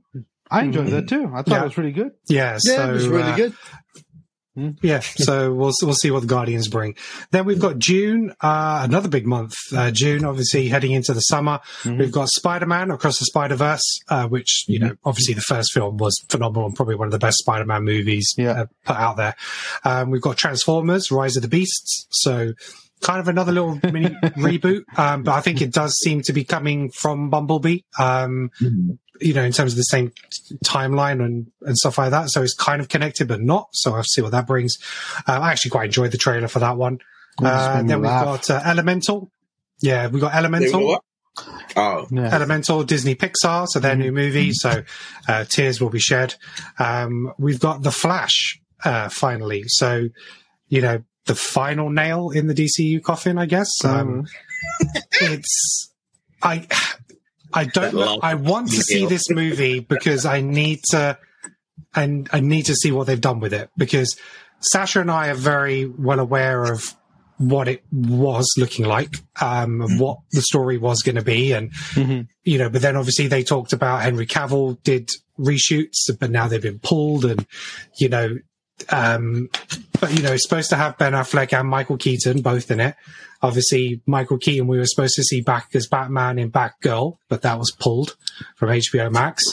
I enjoyed that too. I thought Yeah. it was really good. Yeah, Yeah, so it was really uh, good. Yeah, so we'll we'll see what the Guardians bring. Then we've got June, uh, another big month. Uh, June, obviously heading into the summer. We've got Spider Man Across the Spider Verse, uh, which you know, obviously the first film was phenomenal and probably one of the best Spider Man movies Yeah. uh, put out there. Um, we've got Transformers: Rise of the Beasts. So kind of another little mini reboot, um, but I think it does seem to be coming from Bumblebee. Um, you know, in terms of the same timeline and, and stuff like that. So it's kind of connected, but not. So I'll see what that brings. Um, I actually quite enjoyed the trailer for that one. Uh, then we've laugh. got uh, Elemental. Yeah, we've got Elemental. Oh, Yeah. Elemental Disney Pixar, so their new movie. So uh, tears will be shed. Um, we've got The Flash uh, finally. So you know the final nail in the DCU coffin, I guess. Um, it's I I don't know. I want to see this movie because I need to and I need to see what they've done with it because Sacha and I are very well aware of what it was looking like, um, and what the story was going to be, and you know. But then obviously they talked about Henry Cavill did reshoots, but now they've been pulled, and you know, um, but you know, it's supposed to have Ben Affleck and Michael Keaton both in it. Obviously, Michael Keaton we were supposed to see back as Batman in Batgirl, but that was pulled from HBO Max.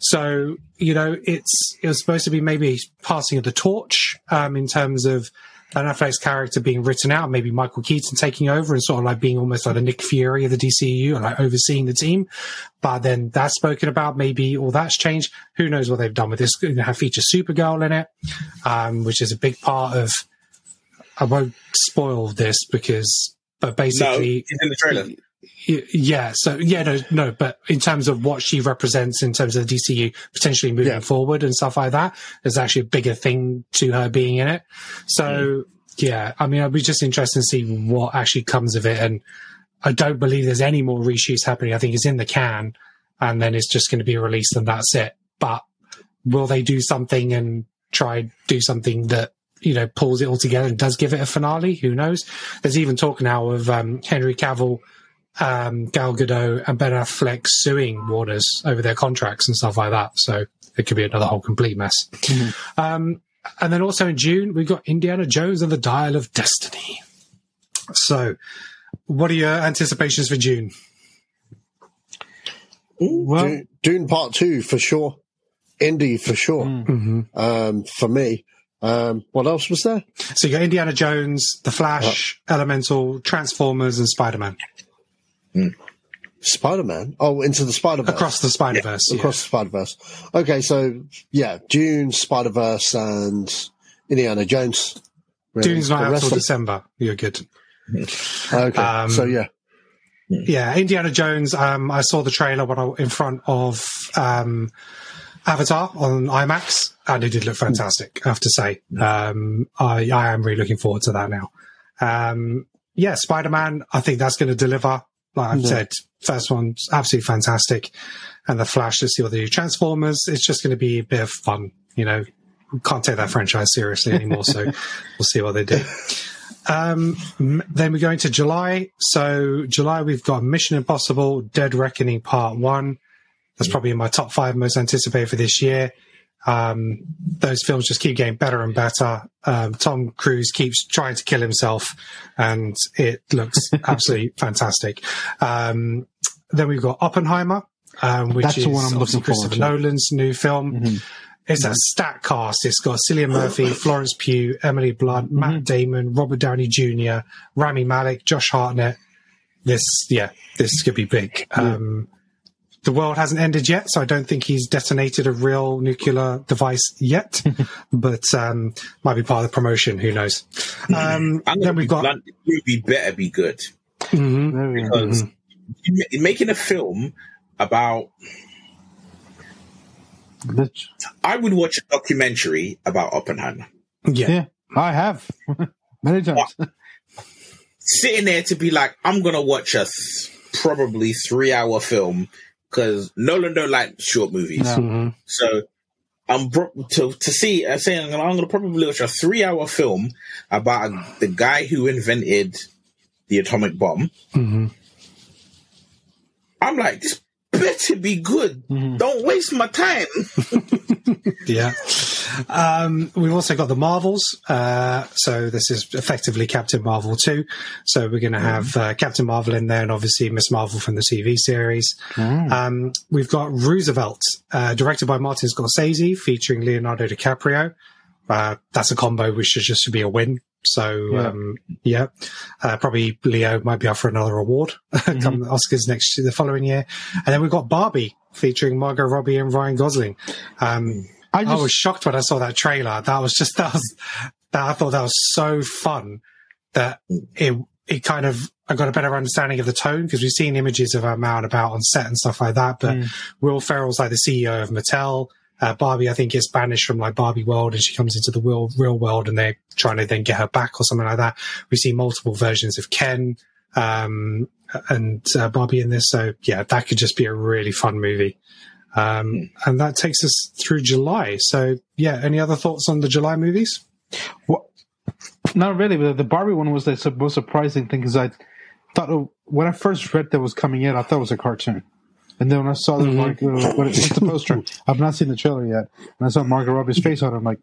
So you know, it's it was supposed to be maybe passing of the torch um, in terms of Ben Affleck's character being written out, maybe Michael Keaton taking over and sort of like being almost like a Nick Fury of the DCU and like overseeing the team. But then that's spoken about. Maybe all that's changed. Who knows what they've done with this? Going to have feature Supergirl in it, um, which is a big part of. I won't spoil this because, but no, basically, it's in the trailer. Yeah. So yeah, no, no. But in terms of what she represents in terms of the DCU potentially moving Yeah. forward and stuff like that, there's actually a bigger thing to her being in it. So hmm. yeah, I mean, I'd be just interested to see what actually comes of it. And I don't believe there's any more reshoots happening. I think it's in the can and then it's just going to be released and that's it. But will they do something and try do something that, you know, pulls it all together and does give it a finale? Who knows? There's even talk now of um, Henry Cavill, um, Gal Gadot and Ben Affleck suing Warners over their contracts and stuff like that. So it could be another whole complete mess. Um, and then also in June, we've got Indiana Jones and the Dial of Destiny. So, what are your anticipations for June? Well, Dune, Dune Part Two for sure. Indy for sure. Mm-hmm. Um, for me. Um, what else was there? So you got Indiana Jones, The Flash, Elemental, Transformers, and Spider Man Spider Man. Oh, into the Spider Verse. across the Spider Verse. Across the Spider Verse. Okay, so yeah, Dune, Spider Verse, and Indiana Jones. Really. Dune's not The out rest till of- December. You're good. Okay, Um, so yeah, Yeah, Indiana Jones. Um, I saw the trailer when I in front of um, Avatar on IMAX, and it did look fantastic. I have to say, um, I, I am really looking forward to that now. Um, yeah, Spider Man. I think that's going to deliver. Like I've Yeah. said, first one's absolutely fantastic, and the Flash. Let's see what they do. Transformers. It's just going to be a bit of fun. You know, can't take that franchise seriously anymore. so we'll see what they do. Um, then we go into July. So July, we've got Mission Impossible: Dead Reckoning Part One. That's probably in my top five most anticipated for this year. Um, those films just keep getting better and better. Um, Tom Cruise keeps trying to kill himself, and it looks absolutely fantastic. Um, then we've got Oppenheimer, um, which That's is the one I'm looking Christopher to. Mm-hmm. Nolan's new film. It's a stat cast. It's got Cillian Murphy, Florence Pugh, Emily Blunt, Mm-hmm. Matt Damon, Robert Downey Jr., Rami Malek, Josh Hartnett. This, yeah, this could be big. Um, the world hasn't ended yet, so I don't think he's detonated a real nuclear device yet, but um, might be part of the promotion. Who knows? Um, I'm then we've got blunt, the movie better be good Mhm. there we go. because making a film about. Bitch. I would watch a documentary about Oppenheimer. yeah, Yeah, I have many times. Sitting there to be like, I'm gonna watch a th- probably three hour film because Nolan don't like short movies. No. Mhm. So I'm bro- to to see. I'm saying I'm gonna, probably watch a three hour film about the guy who invented the atomic bomb. Mhm. I'm like, this better be good. Don't waste my time. yeah. Um, we've also got the Marvels. Uh, so this is effectively Captain Marvel 2. So we're going to have uh, Captain Marvel in there and obviously Miss Marvel from the TV series. Um, we've got Roosevelt, uh, directed by Martin Scorsese, featuring Leonardo DiCaprio. Uh, that's a combo which should just should be a win. So, Yeah. um, yeah, uh, probably Leo might be up for another award come the Oscars next year, the following year. And then we've got Barbie featuring Margot Robbie and Ryan Gosling. Um, I I was shocked when I saw that trailer. That was just that was that I thought that was so fun that it it kind of I got a better understanding of the tone because we've seen images of her out and about on set and stuff like that. But Will Ferrell's like the CEO of Mattel. Uh, Barbie, I think, is banished from like Barbie world and she comes into the real, real world and they're trying to then get her back or something like that. We see multiple versions of Ken, um, and uh, Barbie in this. So yeah, that could just be a really fun movie. Um, and that takes us through July. So yeah, any other thoughts on the July movies? What? not really. But the Barbie one was the most surprising thing because I thought it, when I first read that was coming in, I thought it was a cartoon. And then when I saw the like, uh, what, what's the poster? I've not seen the trailer yet, and I saw Margot Robbie's face on it. I'm like,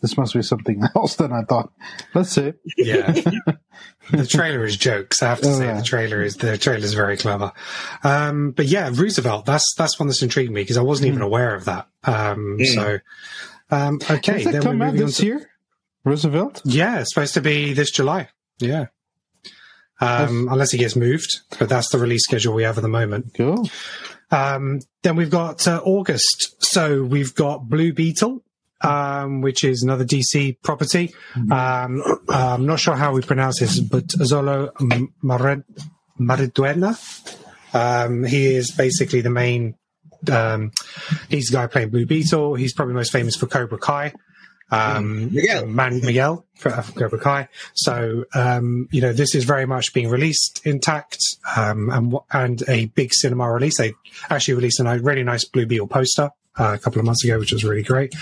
this must be something else than I thought. Let's see. Yeah. the trailer is jokes. I have to Oh, say yeah. the trailer is the trailer is very clever. Um, but yeah, Roosevelt. That's that's one that's intrigued me because I wasn't even aware of that. Um, So um, okay, Does that then come we're out moving on this to- year? Roosevelt? Yeah, it's supposed to be this July. Yeah. Um, unless it gets moved, but that's the release schedule we have at the moment. Cool. Um, then we've got uh, August. So we've got Blue Beetle, um, which is another DC property. Um, I'm not sure how we pronounce this, but Xolo Mared-. Um, he is basically the main. Um, he's the guy playing Blue Beetle. He's probably most famous for Cobra Kai. um, Miguel. Man Miguel for for Cobra Kai. So um, you know this is very much being released intact, um, and and a big cinema release. They actually released a really nice Blue Beetle poster. Uh, a couple of months ago, which was really great.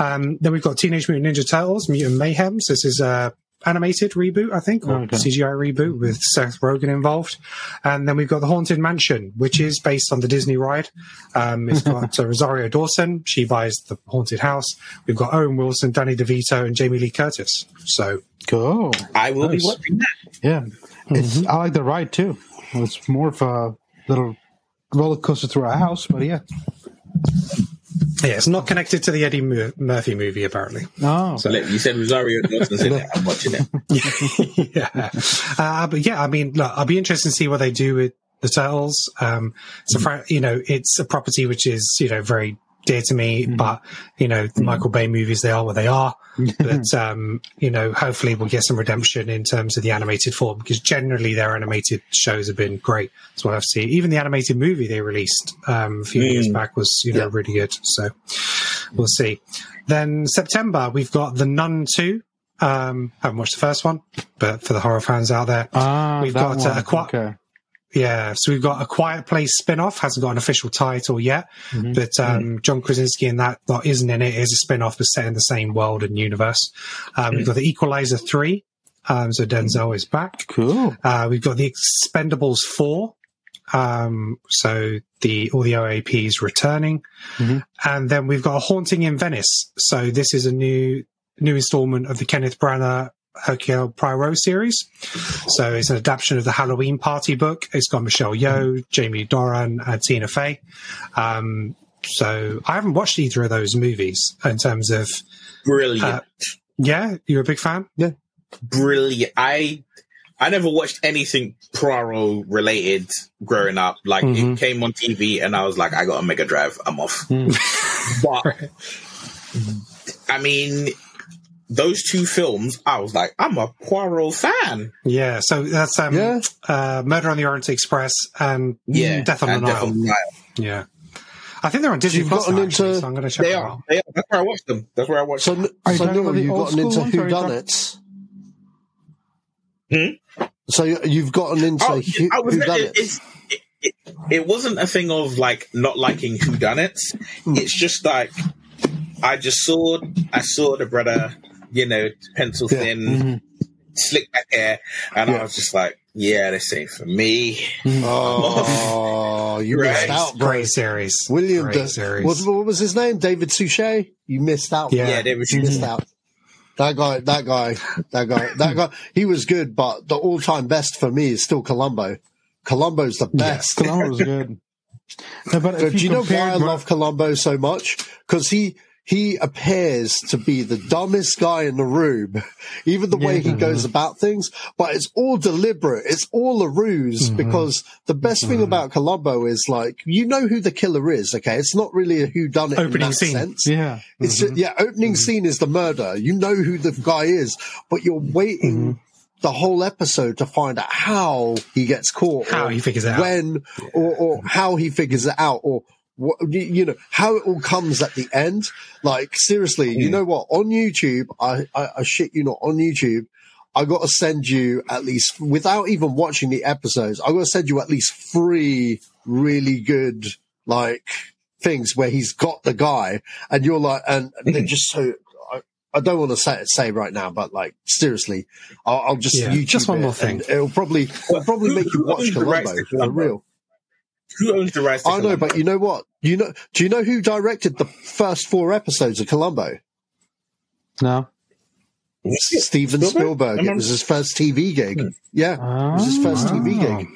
Um, then we've got Teenage Mutant Ninja Turtles, Mutant Mayhem. So this is a animated reboot, I think, or Okay. CGI reboot with Seth Rogen involved. And then we've got The Haunted Mansion, which is based on the Disney ride. Um, it's got uh, Rosario Dawson. She buys the haunted house. We've got Owen Wilson, Danny DeVito, and Jamie Lee Curtis. So Cool. I will Nice. be watching that. Yeah, it's I like the ride too. It's more of a little roller coaster through a house, but yeah. Yeah, it's not connected to the Eddie Mur- Murphy movie, apparently. Oh, So look, you said Rosario Dawson's in it. I'm watching it. yeah. Uh, but yeah, I mean, look, I'll be interested to see what they do with the turtles. Um, it's a, fr- you know, it's a property which is, you know, very dear to me, but, you know, the Michael Bay movies, they are what they are. but, um, you know, hopefully we'll get some redemption in terms of the animated form because generally their animated shows have been great. That's what I've seen. Even the animated movie they released, um, a few years back was, you know, Yeah. really good. So we'll see. Then September, we've got The Nun 2. Um, haven't watched the first one, but for the horror fans out there, ah, we've got uh, one. a Qui- okay. Yeah. So we've got a Quiet Place spin-off. Hasn't got an official title yet, but um, John Krasinski in that that isn't in it is a spin-off, but set in the same world and universe. Um, We've got the Equalizer three. Um, so Denzel is back. Cool. Uh, we've got the Expendables four. Um, so the all the OAPs returning, Mhm. and then we've got a Haunting in Venice. So this is a new new installment of the Kenneth Branagh Hercule Poirot series. So it's an adaptation of the Halloween Party book. It's got Michelle Yeoh, Jamie Dornan, and Tina Fey. Um, so I haven't watched either of those movies in terms of. Brilliant. Uh, yeah, you're a big fan. Yeah, brilliant. I I never watched anything Poirot related growing up. Like Mhm. it came on TV and I was like, I got a Mega Drive. I'm off. but I mean, those two films, I was like, I'm a Poirot fan. Yeah, so that's um, Yeah. uh, Murder on the Orient Express and Yeah, Death on the and Nile. The Nile. Yeah, I think they're on Disney You've Plus gotten now, actually, so I'm going to check They them are. They are. That's where I watched them. That's where I watched So, them. Are you so talking Neil, about the you've old gotten into school ones, or are you talking- whodunits. Hmm? So you- you've gotten into Oh, who, I was, it, whodunits. it's, it, it, it wasn't a thing of like not liking whodunits. It's just like I just saw I saw the brother, you know, pencil Yeah. thin, Mhm. slick back hair, and Yeah. I was just like, yeah, this ain't for me. Oh, you Right. missed out, bro. Great series, William, Great Da- series. what, what was his name? David Suchet. You missed out. Yeah. Yeah, they were you missed out. That guy, that guy, that guy, that guy. He was good, but the all-time best for me is still Columbo. Columbo's the best. Columbo was good. No, but But if do you know why I love Columbo so much? Because he he appears to be the dumbest guy in the room, even the way he goes about things. But it's all deliberate. It's all a ruse. Mm-hmm. Because the best thing mm-hmm. about Columbo is like you know who the killer is. Okay, it's not really a who done it in Opening that scene. sense. Yeah. It's ju- mm-hmm. yeah, opening scene is the murder. You know who the guy is, but you're waiting the whole episode to find out how he gets caught, How he figures it out. when, or, or how he figures it out, or what you, know how it all comes at the end. Like seriously, you hmm. know what? On YouTube, I, I, I shit you not on YouTube. I got to send you at least without even watching the episodes. I got to send you at least three really good like things where he's got the guy, and you're like, and hmm. they're just so. I, I don't want to say say right now, but like seriously, I'll, I'll just Yeah, YouTube just one more thing. It'll probably it'll probably make you watch owns the rights Columbo for real. Who owns the rights? To I know, but you know what? You know, do you know who directed the first four episodes of Columbo? No. Steven Spielberg. It was his first TV gig. Hmm. Yeah, it was his first TV ah. gig.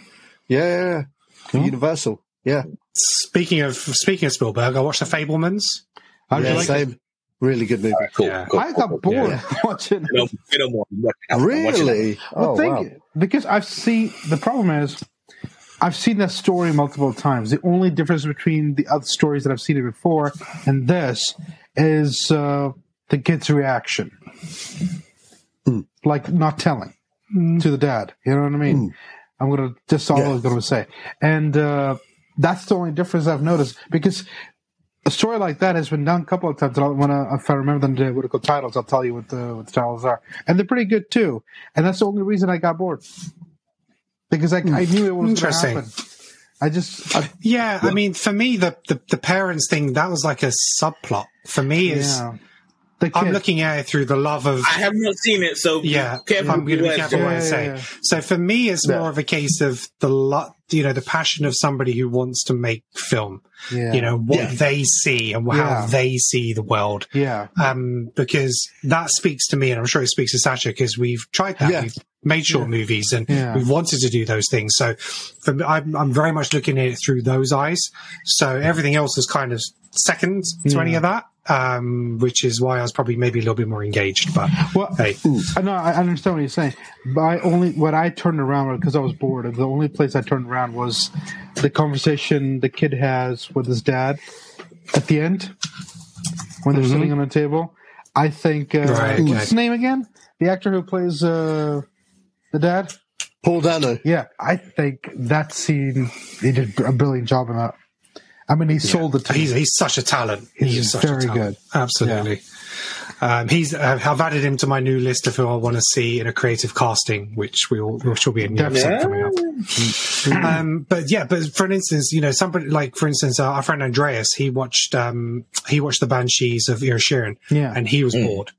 Yeah, yeah, yeah. Cool. Universal. Yeah, Speaking of speaking of Spielberg, I watched The Fabelmans. How did yeah, you like it? same. Really good movie. Cool, Yeah. cool, I got cool. bored Yeah. watching. You know, you know more. I'm watching it. Really? Oh, thing, wow. because I've seen the problem is, I've seen that story multiple times. The only difference between the other stories that I've seen it before and this is uh, the kid's reaction, Hmm. like not telling to the dad. You know what I mean? I'm gonna just all Yeah. I was gonna say, and uh, that's the only difference I've noticed because a story like that has been done a couple of times. And I'll, when I, if I remember the political titles, I'll tell you what the what the titles are, and they're pretty good too. And that's the only reason I got bored because I, I knew it was going to Interesting. happen. I just I, Yeah, I mean, for me, the, the the parents thing that was like a subplot. For me, is yeah. I'm looking at it through the love of I have not seen it, so yeah, careful I'm going to be careful words, what I say. yeah, yeah. So for me, it's Yeah. more of a case of the lo- you know the passion of somebody who wants to make film. yeah. You know what Yeah. they see and how Yeah. they see the world. yeah, Um, because that speaks to me, and I'm sure it speaks to Sacha because we've tried that. Yeah. We've made short movies and Yeah. we've wanted to do those things. So for me, I'm, I'm very much looking at it through those eyes. So everything else is kind of second to any of that. Um, which is why I was probably maybe a little bit more engaged, but Well, hey, I know I understand what you're saying, but I only what I turned around because I was bored. The only place I turned around was the conversation the kid has with his dad at the end when they're sitting on a table. I think uh, Right, okay. what's his name again? The actor who plays uh, the dad. Paul Dano. Yeah, I think that scene he did a brilliant job in that. I mean, he sold it to he's, he's such a talent. He's He's such very a talent. good. Absolutely. Um, he's. Uh, I've added him to my new list of who I want to see in a creative casting, which we will which will be a new episode coming up. um, but yeah, but for instance, you know, somebody like for instance, uh, our friend Andreas, he watched um, he watched the Banshees of Inisherin, Yeah. and he was bored.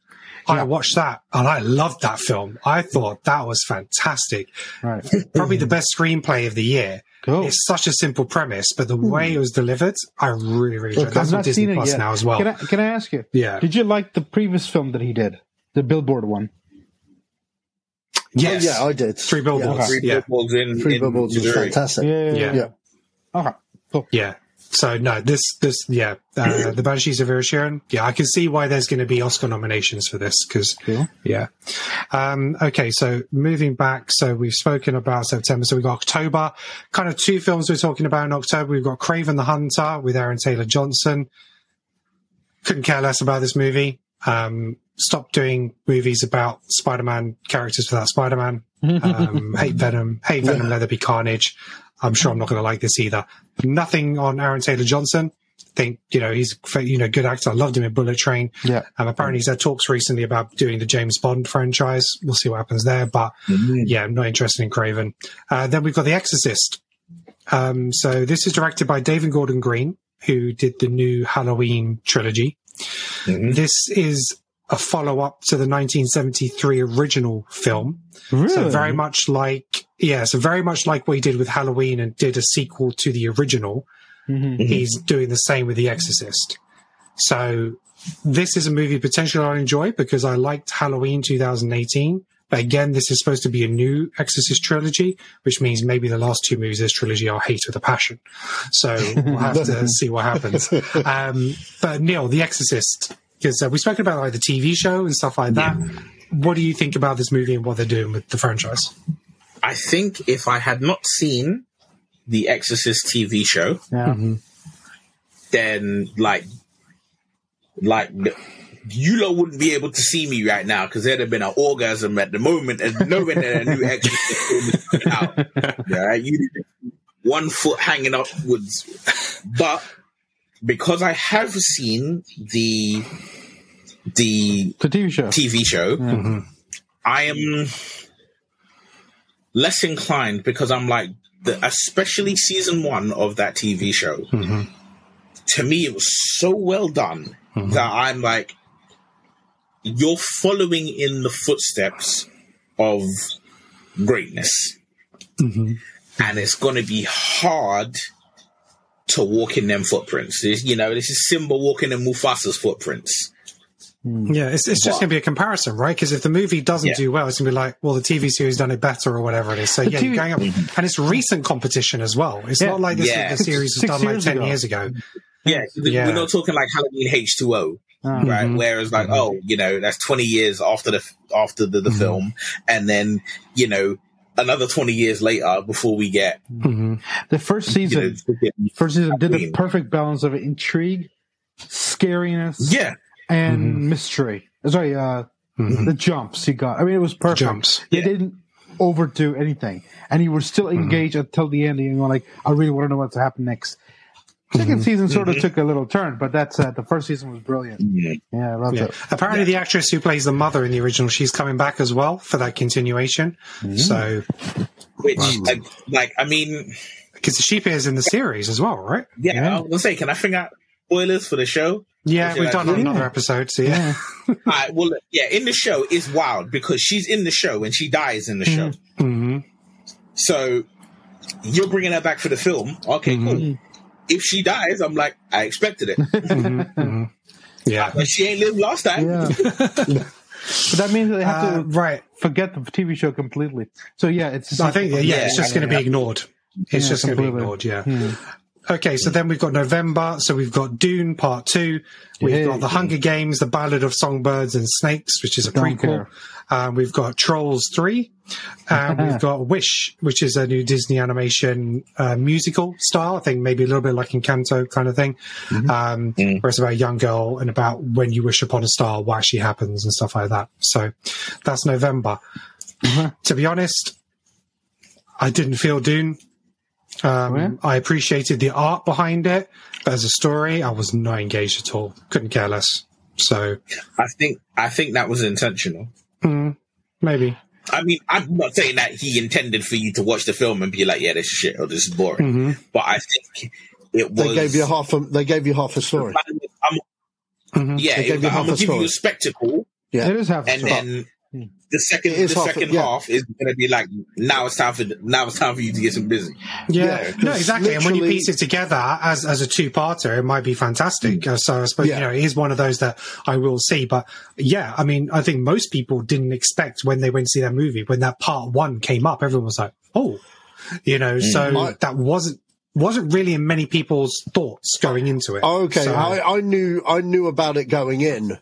I watched that and I loved that film. I thought that was fantastic. Right. Probably the best screenplay of the year. Cool. It's such a simple premise, but the hmm. way it was delivered, I really, really enjoyed. That's on not Disney seen it Plus yet. now as well. Can I, can I ask you? Yeah. Did you like the previous film that he did, the Billboard one? yes. Oh, yeah, I did. Three billboards. Three Yeah. billboards in, Three in Billboards was Missouri. fantastic. Yeah. Yeah. Yeah. Okay. Cool. Yeah. So no, this, this, yeah, uh, the Banshees of Inisherin. Yeah, I can see why there's going to be Oscar nominations for this because, Cool. yeah. Um, okay, so moving back, so we've spoken about September, so we've got October. Kind of two films we're talking about in October. We've got Kraven the Hunter with Aaron Taylor Johnson. Couldn't care less about this movie. Um, stopped doing movies about Spider-Man characters without Spider-Man. Um, hate Venom, hate Venom, Let There Be Carnage. I'm sure I'm not going to like this either. Nothing on Aaron Taylor Johnson. I think you know he's you know good actor. I loved him in Bullet Train. Yeah. Um, apparently he's had talks recently about doing the James Bond franchise. We'll see what happens there. But yeah, I'm not interested in Kraven. Uh, then we've got The Exorcist. Um, so this is directed by David Gordon Green, who did the new Halloween trilogy. This is a follow up to the 1973 original film. Really? So very much like, yeah, so very much like what he did with Halloween and did a sequel to the original. Mhm. He's doing the same with The Exorcist. So this is a movie potentially I'll enjoy because I liked Halloween 2018. But again, this is supposed to be a new Exorcist trilogy, which means maybe the last two movies of this trilogy I'll hate with a passion. So we'll have to see what happens. Um, but Neil, The Exorcist, because uh, we've spoken about like the TV show and stuff like that. What do you think about this movie and what they're doing with the franchise? I think if I had not seen the Exorcist TV show, Yeah. then like, like you lot wouldn't be able to see me right now because there'd have been an orgasm at the moment and knowing that a new Exorcist film is coming out. Yeah, you one foot hanging upwards, but because I have seen the the The TV show. TV show, mm-hmm. I am less inclined because I'm like, the, especially season one of that TV show. Mm-hmm. To me, it was so well done mm-hmm. that I'm like, you're following in the footsteps of greatness, and it's going to be hard to walk in them footprints. This- you know, this is Simba walking in Mufasa's footprints. Hmm. Yeah, it's, it's just going to be a comparison, right? Because if the movie doesn't Yeah. do well, it's going to be like, well, the TV series done it better or whatever it is. So The yeah, TV you're going up, mm-hmm. and it's recent competition as well. It's Yeah. not like this Yeah. the series was done like ten ago. years ago. Yeah, th- Yeah. we're not talking like Halloween H2O, Ah. right? Mm-hmm. Whereas like, mm-hmm. oh, you know, that's 20 years after the after the, the film, and then you know another 20 years later before we get mm-hmm. The first you know, season, first season did the perfect balance of intrigue, scariness, yeah, and mm-hmm. mystery. Sorry, uh, mm-hmm. the jumps you got. I mean, it was perfect. Jumps. They Yeah. didn't overdo anything, and you were still engaged until the end. And you're like, I really want to know what's to happen next. Second season sort Mm-hmm. of took a little turn, but that's uh, the first season was brilliant. Yeah, I loved Yeah. it. Apparently, the actress who plays the mother in the original, she's coming back as well for that continuation. So, Which, like, like, I mean, because she appears in the series as well, right? yeah, I was gonna say, can I bring out spoilers for the show? Yeah, we've like- done on another episode. So yeah, Alright, well, yeah, in the show is wild because she's in the show and she dies in the show. hmm So you're bringing her back for the film. Okay, cool. If she dies, I'm like, I expected it. yeah, but she ain't lived last time. Yeah. but that means they have Uh, to right. forget the TV show completely. So yeah, it's. I think yeah, Yeah, it's just going to be ignored. It's Yeah, just going to be ignored. Yeah. Okay, so then we've got November. So we've got Dune Part Two. We've Yeah. got The Hunger Games, The Ballad of Songbirds and Snakes, which is a prequel. care. Um, we've got Trolls Three, and we've got Wish, which is a new Disney animation uh, musical style. I think maybe a little bit like Encanto kind of thing, um, where it's about a young girl and about when you wish upon a star, why she happens and stuff like that. So that's November. To be honest, I didn't feel Dune. Um, Yeah. I appreciated the art behind it, but as a story, I was not engaged at all. Couldn't care less. So I think I think that was intentional. mm, maybe. I mean, I'm not saying that he intended for you to watch the film and be like, "Yeah, this is shit" or "This is boring," but I think it was. They gave you half. A, they gave you half a story. I'm, Mhm. yeah, They gave it- you I'm half gonna a give you story. a spectacle, Yeah. It is half. and a then the second the half- second yeah. half is going to be like, "Now it's time for now it's time for you to get some busy." Yeah, Yeah, no, 'cause exactly. And when you piece it together as as a two parter, it might be fantastic. Uh, So I suppose Yeah. you know it is one of those that I will see. But yeah, I mean, I think most people didn't expect when they went to see that movie when that part one came up. Everyone was like, "Oh," you know. So I- that wasn't wasn't really in many people's thoughts going into it. Okay, So- I, I knew I knew about it going in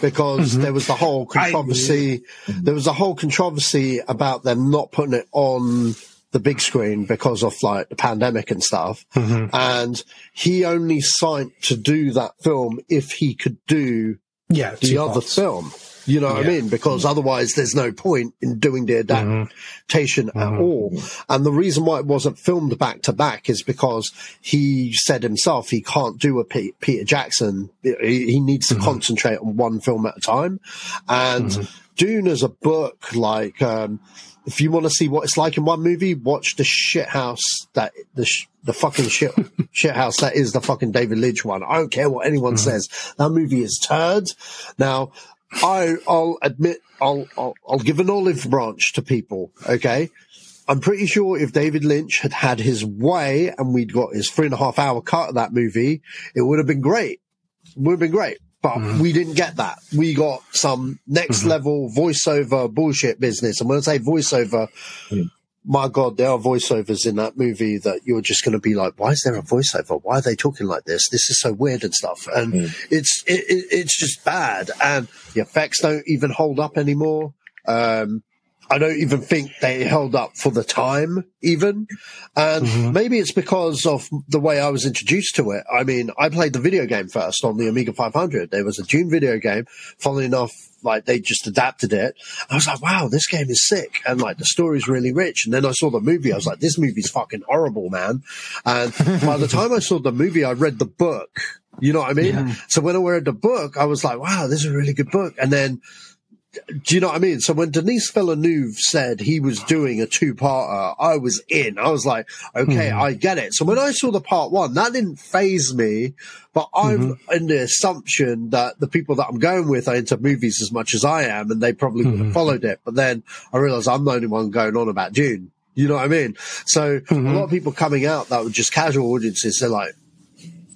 because Mm-hmm. there was the whole controversy. There was a whole controversy about them not putting it on the big screen because of like the pandemic and stuff. Mm-hmm. And he only signed to do that film if he could do yeah, the other parts. film. You know what I mean? Because mm-hmm. otherwise there's no point in doing the mm-hmm. adaptation at mm-hmm. all. And the reason why it wasn't filmed back to back is because he said himself he can't do a Peter Jackson. He, he needs to concentrate on one film at a time. And Dune is a book like, um, if you want to see what it's like in one movie, watch the shit house that the sh- the fucking shit shit house that is the fucking David Lynch one. I don't care what anyone says. That movie is turd. Now, I I'll admit I'll, I'll I'll give an olive branch to people. Okay, I'm pretty sure if David Lynch had had his way and we'd got his three and a half hour cut of that movie, it would have been great. Would have been great. But mm-hmm. we didn't get that. We got some next mm-hmm. level voiceover bullshit business. And when I say voiceover, my God, there are voiceovers in that movie that you're just going to be like, why is there a voiceover? Why are they talking like this? This is so weird and stuff. And it's, it, it, it's just bad. And the effects don't even hold up anymore. Um, I don't even think they held up for the time, even. And mm-hmm. maybe it's because of the way I was introduced to it. I mean, I played the video game first on the Amiga 500. There was a Dune video game. Funnily enough, like they just adapted it. I was like, wow, this game is sick. And like the story's really rich. And then I saw the movie. I was like, this movie's fucking horrible, man. And by the time I saw the movie, I read the book. You know what I mean? So when I read the book, I was like, wow, this is a really good book. And then do you know what I mean? So when Denis Villeneuve said he was doing a two-parter, I was in. I was like, okay, hmm. I get it. So when I saw the part one, that didn't phase me, but I'm mm-hmm. in the assumption that the people that I'm going with are into movies as much as I am, and they probably would have mm-hmm. followed it. But then I realized I'm the only one going on about Dune. You know what I mean? So a mm-hmm. lot of people coming out that were just casual audiences, they're like,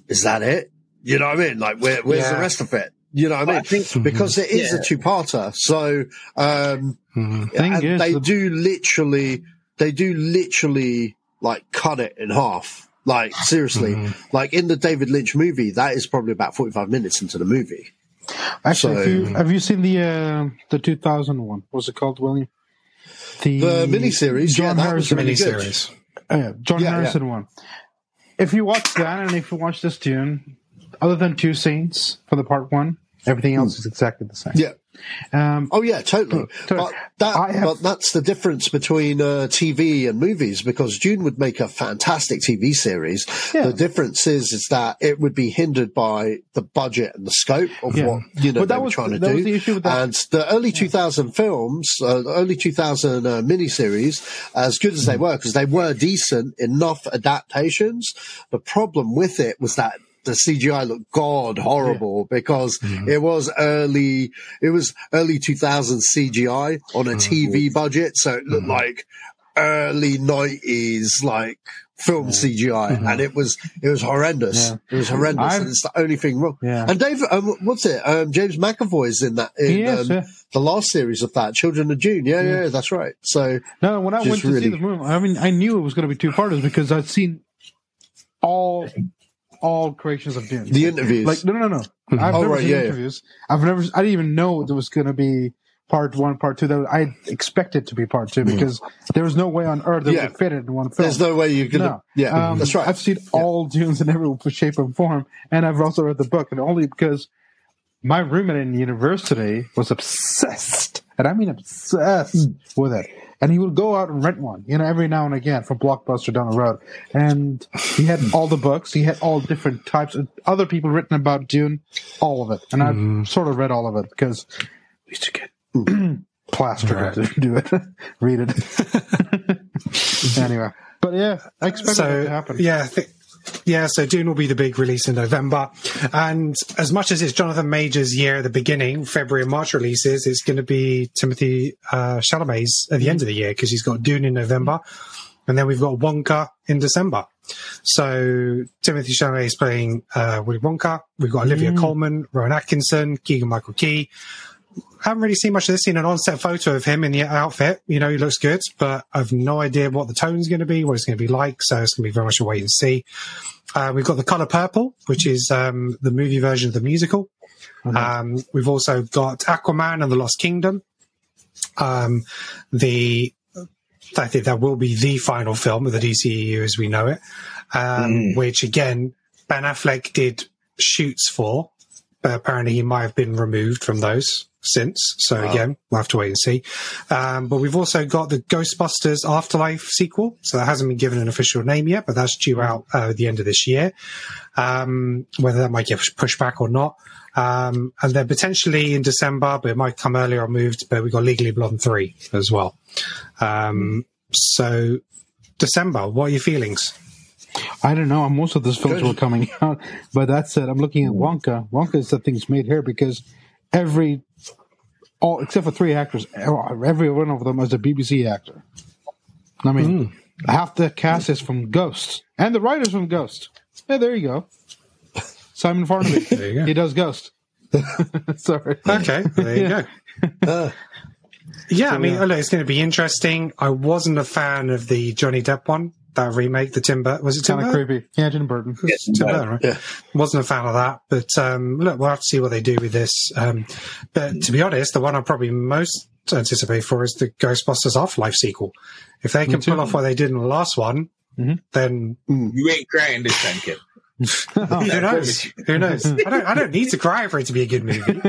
is that it? You know what I mean? Like, where, where's the rest of it? You know what I mean? because it is Yeah. a two-parter. So, um, Thing and they the- do literally, they do literally like cut it in half. Like seriously, like in the David Lynch movie, that is probably about 45 minutes into the movie. Actually, So- if you, have you seen the uh, the 2000 one? What's it called, William? The, The miniseries, John that was Harrison really good. miniseries. Uh, yeah, John Yeah, Harrison one. If you watch that and if you watch this Dune, other than two scenes for the part one, everything else is exactly the same. Yeah. Um, Oh yeah, totally. totally. But that, have- but that's the difference between uh, TV and movies because Dune would make a fantastic TV series. Yeah. The difference is, is that it would be hindered by the budget and the scope of Yeah. what you know that they were was- trying to that do. was the issue with that. And the early 2000 films, uh, the early 2000 uh, miniseries, as good as they were, because they were decent enough adaptations. The problem with it was that the CGI looked god horrible because it was early, it was early 2000 CGI on a TV budget. So it looked like early 90s, like film CGI. And it was, it was horrendous. Yeah. It was horrendous. I've- and it's the only thing wrong. Yeah. And Dave, um, what's it? Um, James is in that, in, um, yeah. the last series of that, Children of Dune. Yeah, yeah, that's right. So, No, when I went to see the movie, I mean, I knew it was going to be two parters because I'd seen all all creations of Dune. the interviews. Like, no, no, no. I've Oh, never right, seen yeah, yeah. interviews. I've never. I didn't even know there was going to be part one, part two. That I expected to be part two because there was no way on earth it Mm. Yeah. would fit it in one film. there's no way you could. No. Yeah, Um, that's right. I've seen all Dunes in every shape and form, and I've also read the book, and only because my roommate in university was obsessed, and I mean obsessed Hmm. with it. And he would go out and rent one, you know, every now and again from Blockbuster down the road. And he had all the books. He had all different types of other people written about Dune, all of it. And I've mm-hmm. sort of read all of it because we used to get plastered to do it, read it. anyway, but yeah, I expect that to happen. yeah, I think, yeah. So Dune will be the big release in November, and as much as it's Jonathan Majors' year at the beginning, February and March releases, it's going to be Timothy uh, Chalamet's at the end of the year because he's got Dune in November, and then we've got Wonka in December. So Timothy Chalamet is playing uh, Willy Wonka. We've got Olivia Colman, Rowan Atkinson, Keegan Michael Key. Haven't really seen much of this. Seen an on-set photo of him in the outfit. You know, he looks good, but I've no idea what the tone's going to be, what it's going to be like. So it's going to be very much a wait and see. Uh, we've got the color purple, which is um, the movie version of the musical. Um, we've also got Aquaman and the Lost Kingdom. Um, the I think that will be the final film of the DCEU as we know it, um, which again Ben Affleck did shoots for, but apparently he might have been removed from those since. So again, we'll have to wait and see. Um, but we've also got the Ghostbusters Afterlife sequel. So that hasn't been given an official name yet, but that's due out uh, at the end of this year. Um, whether that might get pushed back or not. Um, and then potentially in December, but it might come earlier or moved, but we've got Legally Blonde 3 as well. Um, so December, what are your feelings? I don't know. Most of those films Good. were coming out, but that said, I'm looking at Wonka. Wonka is the thing's made here because every, all except for three actors, every one of them is a BBC actor. I mean, hmm. half the cast is from Ghost, and the writers from Ghost. Yeah, there you go. Simon Farnaby. There you go. He does Ghost. Sorry. Okay, there you go. Uh, yeah, I mean, yeah. look, it's going to be interesting. I wasn't a fan of the Johnny Depp one, that remake, the Timber. Was it Kind Timber? of creepy. Yeah, Tim Burton. Tim Burton, right? Yeah. Wasn't a fan of that, but um, look, we'll have to see what they do with this. Um, but to be honest, the one I probably most anticipate for is the Ghostbusters Afterlife sequel. If they can pull off what they did in the last one, then You ain't crying this time, kid. Who knows? Who knows? I don't. I don't need to cry for it to be a good movie,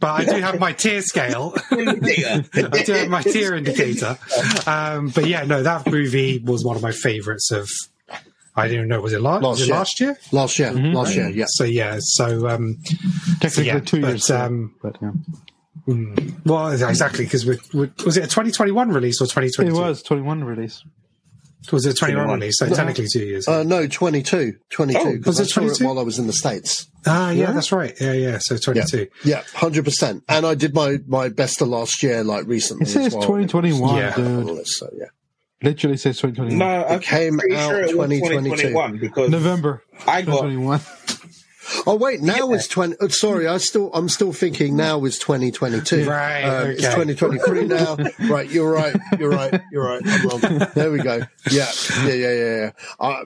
but I do have my tear scale. I do have my tear indicator. Um, but yeah, no, that movie was one of my favorites of. I didn't know was it last, Last was it year. last year? Last year, last year, yeah. So yeah, so um, Technically yeah, two but, years. um, but yeah. well, exactly because we, we, was it a 2021 release or It was 21 release. Was it a 21 21. release? So technically two years. Uh, no, 22. 22. Oh, because was I it saw 22? while I was in the States. ah, yeah, that's right. Yeah, yeah. So 22. Yeah, 100%. And I did my, my best of last year, like recently. It says well. 2021, Yeah. dude. So, yeah. Literally says 2021. No, I'm came pretty out sure it was 2022. 2021 because November. I got 2021. Oh wait, now it's twenty. oh, sorry, I still I'm still thinking now is twenty twenty two. Right, um, It's twenty twenty three now. right, you're right. You're right. You're right. I'm wrong. There we go. Yeah, yeah, yeah, yeah. yeah. I,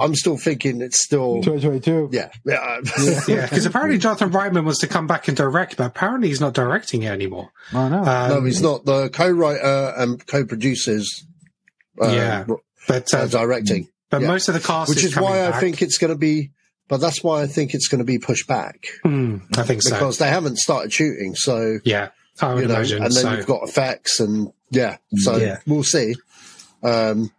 I'm still thinking it's still. 2022. Yeah, yeah. Yeah, because apparently Jonathan Reitman was to come back and direct, but apparently he's not directing it anymore. I know. Um, no, he's not. The co-writer and co-producers. Uh, Yeah, but uh, uh, directing. but yeah. most of the cast, which is coming why I think it's going to be but that's why I think it's going to be pushed back Mm, I think so. because they haven't started shooting. So yeah, I would you know, imagine. and then so. you've got effects and yeah, so Yeah. we'll see. Um,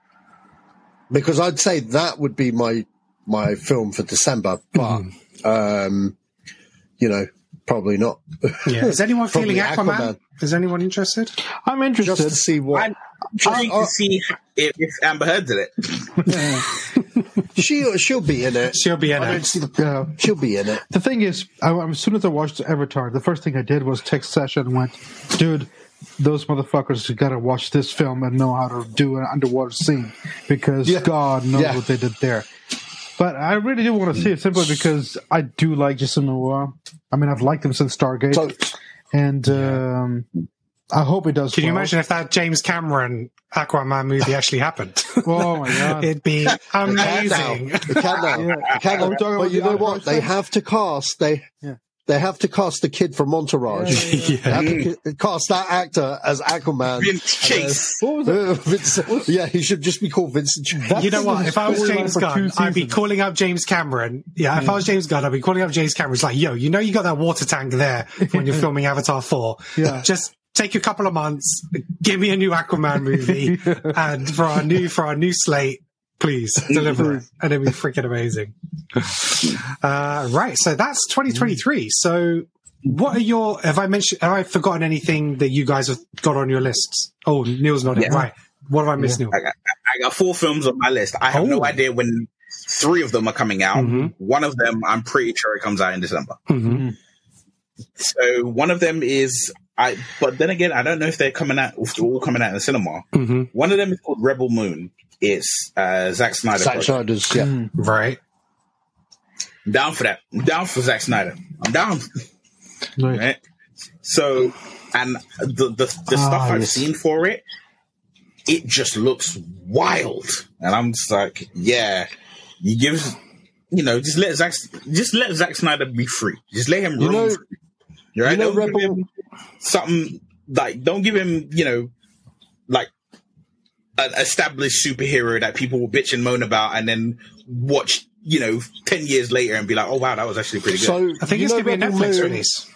because I'd say that would be my my film for December, but Mm-hmm. um, you know, probably not. yeah. Is anyone feeling Aquaman? Aquaman. Is anyone interested? I'm interested. Just to see what I'm trying to see if, if Amber Heard did it. she'll she'll be in it. She'll be in I don't it. see the Yeah. she'll be in it. The thing is, I, as soon as I watched Avatar, the first thing I did was text Sacha and went, "Dude, those motherfuckers got to watch this film and know how to do an underwater scene because Yeah. God knows Yeah. what they did there." But I really do want to see it simply because I do like Jason Momoa. I mean, I've liked him since Stargate, So and um, I hope it does. Can you imagine if that James Cameron Aquaman movie actually happened? Oh my god! It'd be it can now. amazing. It can now. Yeah. It can now. Talking about But you know what? They have to cast they Yeah. they have to cast the kid from Entourage. They have to ca- cast that actor as Aquaman. Vince Chase. What? Uh, Vincent- yeah, he should just be called Vincent. Chase. you know what? If I was James Gunn, I'd be calling up James Cameron. Yeah, if I was James Gunn, I'd be calling up James Cameron. It's like, yo, you know, you got that water tank there when you're filming Avatar 4. Yeah. Just take a couple of months, give me a new Aquaman movie, and for our new, for our new slate, please deliver it. And it'd be freaking amazing. Uh, right. So that's 2023. So what are your, have I mentioned, have I forgotten anything that you guys have got on your lists? Oh, Neil's not Yeah. in. Right. What have I missed, Neil? I got, I got four films on my list. I have no Oh. idea when three of them are coming out. Mhm. One of them, I'm pretty sure it comes out in December. Mhm. So one of them is I, but then again, I don't know if they're coming out, if they're all coming out in the cinema. Mhm. One of them is called Rebel Moon. It's uh, Zack Snyder. Zack. Snyder's, yeah. Right. I'm down for that. I'm down for Zack Snyder. I'm down. Right. Right? So, and the the, the Ah, stuff I've yes. seen for it, it just looks wild, and I'm just like, yeah, you give, you know, just let Zack, just let Zack Snyder be free. Just let him You roam know- free. You right? you know Rebel- give him something like, don't give him, you know, like an established superhero that people will bitch and moan about, and then watch. You know, ten years later, and be like, "Oh wow, that was actually pretty good." So I think you it's know going to be a Rebel Netflix Moon- release.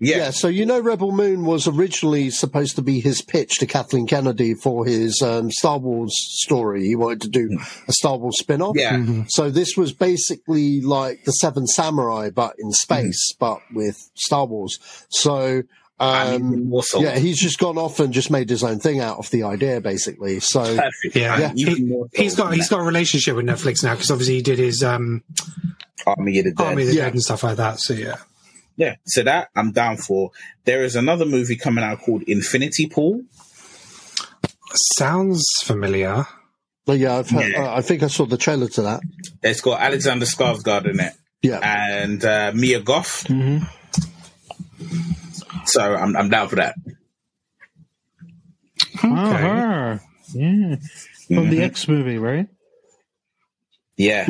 yeah, Yeah, so you know, Rebel Moon was originally supposed to be his pitch to Kathleen Kennedy for his um, Star Wars story. He wanted to do a Star Wars spin off. yeah. Mm-hmm. Mm-hmm. So this was basically like the Seven Samurai, but in mm-hmm. space, but with Star Wars. So, And um, more yeah, he's just gone off and just made his own thing out of the idea, basically. So, perfect. Yeah, And even He, has got than he's that. got a relationship with Netflix now because obviously he did his um, Army of the Dead. Army of the Yeah. Dead and stuff like that. So yeah, Yeah, so that I'm down for. There is another movie coming out called Infinity Pool. sounds familiar. but yeah, I've heard, Yeah. uh, I think I saw the trailer to that. It's got Alexander Skarsgård in it Yeah. and uh, Mia Goth. Mhm. So I'm I'm down for that. Oh, her. Yeah. From the Mhm. X movie, right? Yeah.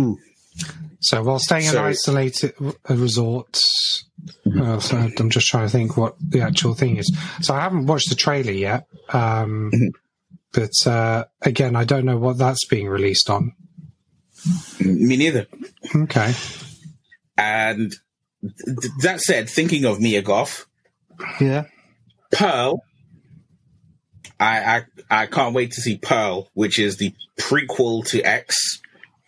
So while staying in So- an isolated uh, resort, uh, so I'm just trying to think what the actual thing is. So I haven't watched the trailer yet, um, Mhm. but uh, again, I don't know what that's being released on. me neither. Okay, And th- th- that said, thinking of Mia Goth, Yeah. Pearl. I, I I can't wait to see Pearl, which is the prequel to X.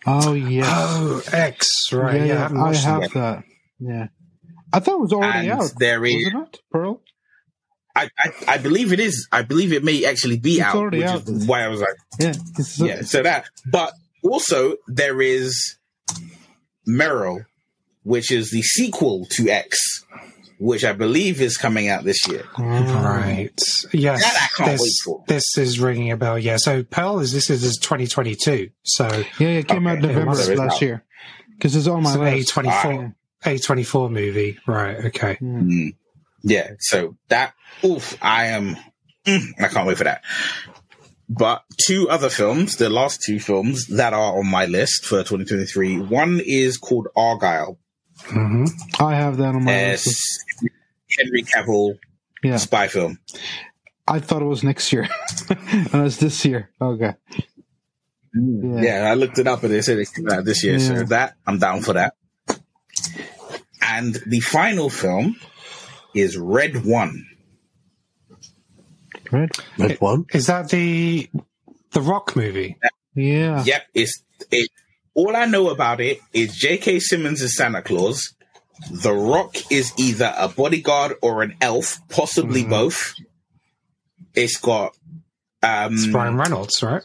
Oh, yes. oh X, right? yeah, Yeah, I yeah, haven't I have that. that. Yeah. I thought it was already And out. there is- Wasn't it? Pearl? I, I, I believe it is. I believe it may actually be It's out, which out. is why I was like, Yeah. Yeah. So that, but also there is Meryl, which is the sequel to X, which I believe is coming out this year. Right. Yes. That I can't this, wait for. this is ringing a bell. Yeah. So Pearl is this is 2022. So Yeah, yeah, it came out Okay, November must last out. year. Because it's on my it's an list. A24 A24 movie. Right. Okay. Mm. Yeah. So that, oof, I am, mm, I can't wait for that. But two other films, the last two films that are on my list for 2023. One is called Argylle. Hmm I have that on my As list. Henry Cavill Yeah. spy film. I thought it was next year. and it's this year. Okay. Yeah. Yeah, I looked it up and they said it came out this year. So that I'm down for that. And the final film is Red One. Red, Red One. Is that the the Rock movie? Yeah. Yep, it's it. All I know about it is J.K. Simmons is Santa Claus. The Rock is either a bodyguard or an elf, possibly Mm-hmm. both. It's got um It's Ryan Reynolds, right?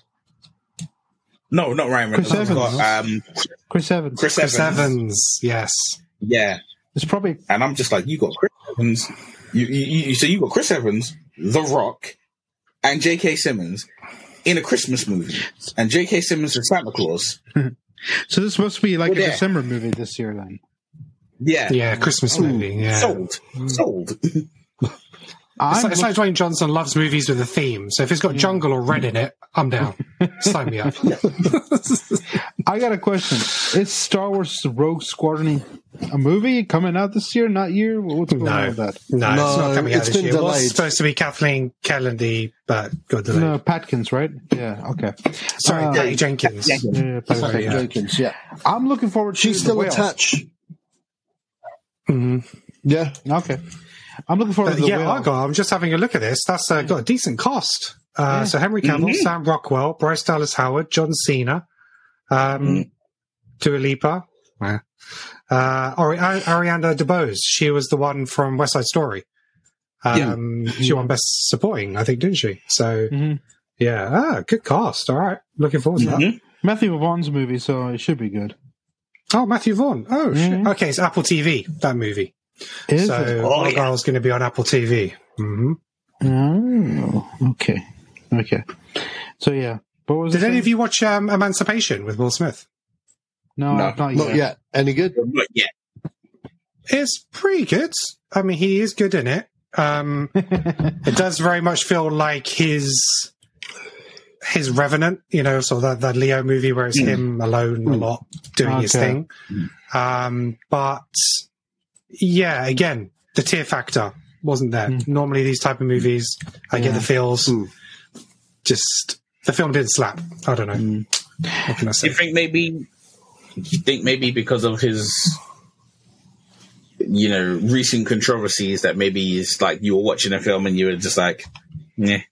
no, not Ryan Reynolds. Chris It's got Evans. um Chris Evans. Chris, Chris Evans. Evans. Yes. Yeah, It's probably and I'm just like, you got Chris Evans. You, you, you so you got Chris Evans, The Rock, and J.K. Simmons in a Christmas movie, and J.K. Simmons is Santa Claus. so. This must be like Well, a yeah. December movie this year. Then Yeah, Yeah, Christmas movie. Yeah. sold, mm. sold. It's, I'm like, it's like Dwayne Johnson loves movies with a theme. So if it's got jungle or red in it, I'm down. Sign me up. I got a question. Is Star Wars Rogue Squadron a movie coming out this year? Not year? What's going on No, with that? no, it's not coming out it's this been year. It was supposed to be Kathleen Kennedy, but got delayed. No, Patkins, right? Yeah. Okay. Sorry, Uh, Patty Jenkins. Jenkins. Yeah, Patty Sorry, yeah. Jenkins, yeah. I'm looking forward to She's the still whale. attached. Mhm. Yeah. Okay. I'm looking forward But to the yeah, whale. Argo, I'm just having a look at this. That's uh, got a decent cost. Uh, So Henry Cavill, Sam Rockwell, Bryce Dallas Howard, John Cena, um, Dua Lipa, uh, Ari- Ari- Ariana DeBose. She was the one from West Side Story. Um, She won Best Supporting, I think, didn't she? So Mhm. yeah, ah, good cast. All right, looking forward to that. Mhm. Matthew Vaughn's movie, so it should be good. Oh, Matthew Vaughn. Oh, shit. Mhm. okay. It's Apple TV. That movie. Is so it? Oh, Argylle's going to be on Apple TV. hmm Oh, okay. Okay. So yeah. What was Did any saying? of you watch um, Emancipation with Will Smith? No, No. not Not yet. yet. Any good? Not yet. It's pretty good. I mean, he is good in it. Um, it does very much feel like his his Revenant, you know, so that that Leo movie where it's him alone a lot doing his Okay. thing. Um, but yeah, again, the tear factor wasn't there. Hmm. Normally, these type of movies, I get the feels. Hmm. Just the film didn't slap. I don't know. Hmm. What can I say? you think maybe? You think maybe because of his, you know, recent controversies that maybe it's like you were watching a film and you were just like, yeah,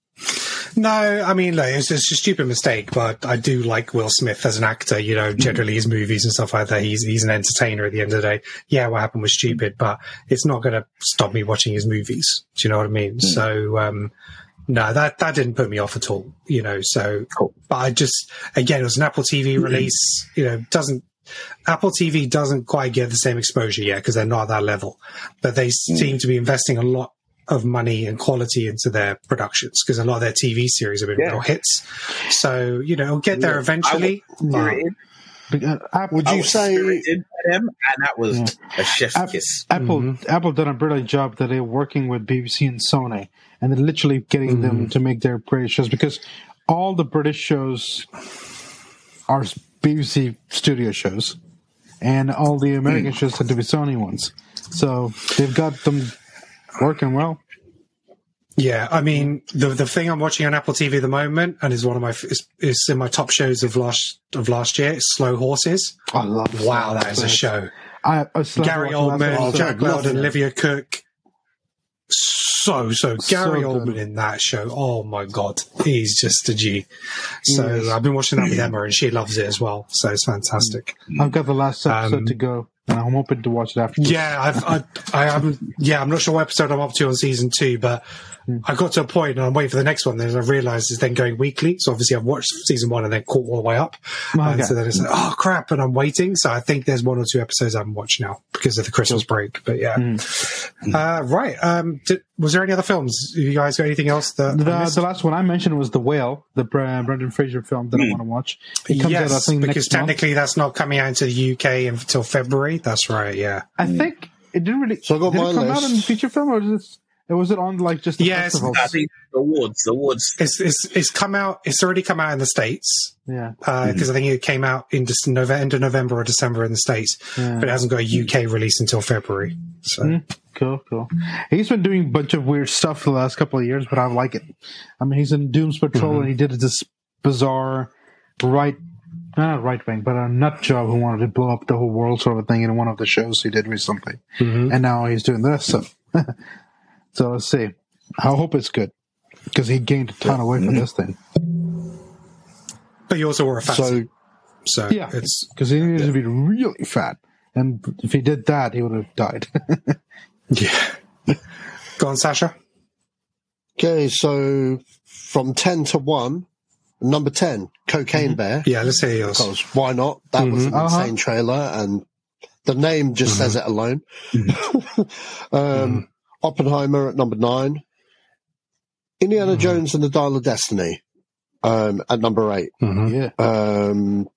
No, I mean, like, it's just a stupid mistake, but I do like Will Smith as an actor. You know, hmm. generally his movies and stuff like that. He's he's an entertainer at the end of the day. Yeah, what happened was stupid, but it's not going to stop me watching his movies. Do you know what I mean? Hmm. So, um, no, that that didn't put me off at all. You know, so but I just again, it was an Apple TV hmm. release. You know, doesn't Apple TV doesn't quite get the same exposure yet because they're not at that level, but they seem to be investing a lot of money and quality into their productions because a lot of their TV series have been Yeah. real hits. So you know, it'll get there eventually. but- Uh, App- Would I you was say? them, and that was a chef's App- kiss. Apple Mm-hmm. Apple done a brilliant job that they're working with BBC and Sony, and they're literally getting Mm-hmm. them to make their British shows because all the British shows are BBC studio shows, and all the American Mm. shows tend to be Sony ones. So they've got them working well. Yeah, I mean the the thing I'm watching on Apple TV at the moment, and is one of my is, is in my top shows of last of last year. Is Slow Horses. I love. Wow, that is a show. I, I Gary Oldman. Jack Lowden. Olivia Cooke. So so Gary good. Oldman in that show. Oh my god, he's just a G. So I've been watching that with Emma, and she loves it as well. So it's fantastic. I've got the last episode Um, to go, and I'm hoping to watch it after. Yeah, I've, I, I haven't. Yeah, I'm not sure what episode I'm up to on season two, but Hmm. I got to a point and I'm waiting for the next one. Then I realised it's then going weekly. So obviously I've watched season one and then caught all the way up. Okay. And so then it's like, oh crap, and I'm waiting. So I think there's one or two episodes I haven't watched now because of the Christmas break. But yeah, hmm. uh, right. Um, did, was there any other films? Have you guys got anything else that The, the last one I mentioned was The Whale, the Br- uh, Brendan Fraser film that I hmm. want to watch. It comes yes, out, I think, because next month. technically that's not coming out into the UK until February. That's right. Yeah. I think it didn't really. So I got did my it come out in feature film, or is it? Or was it on like just the Yes, festivals? I the awards, the awards. It's, it's, it's come out. It's already come out in the States. Yeah, because I think it came out in Dec- November, end of November or December in the States, Yeah. but it hasn't got a UK release until February. So Mm, cool, cool. He's been doing a bunch of weird stuff the last couple of years, but I like it. I mean, he's in Doom's Patrol, Mm-hmm. and he did this bizarre right not right wing, but a nut job who wanted to blow up the whole world sort of thing in one of the shows he did recently. Mhm. And now he's doing this. So, so let's see. I hope it's good because he gained a ton of weight from this thing. But you also wore a fat So suit. So Yeah, it's because he needed to be really fat. And if he did that, he would have died. yeah. Go on, Sacha. okay, so from ten to one, number ten, Cocaine mm-hmm. Bear. Yeah, let's hear yours. Because why not? That was an mm-hmm. Uh-huh. insane trailer, and the name just says mm-hmm. it alone. um, Oppenheimer at number nine. Indiana Jones and the Dial of Destiny um, at number eight. Mhm. yeah. Um,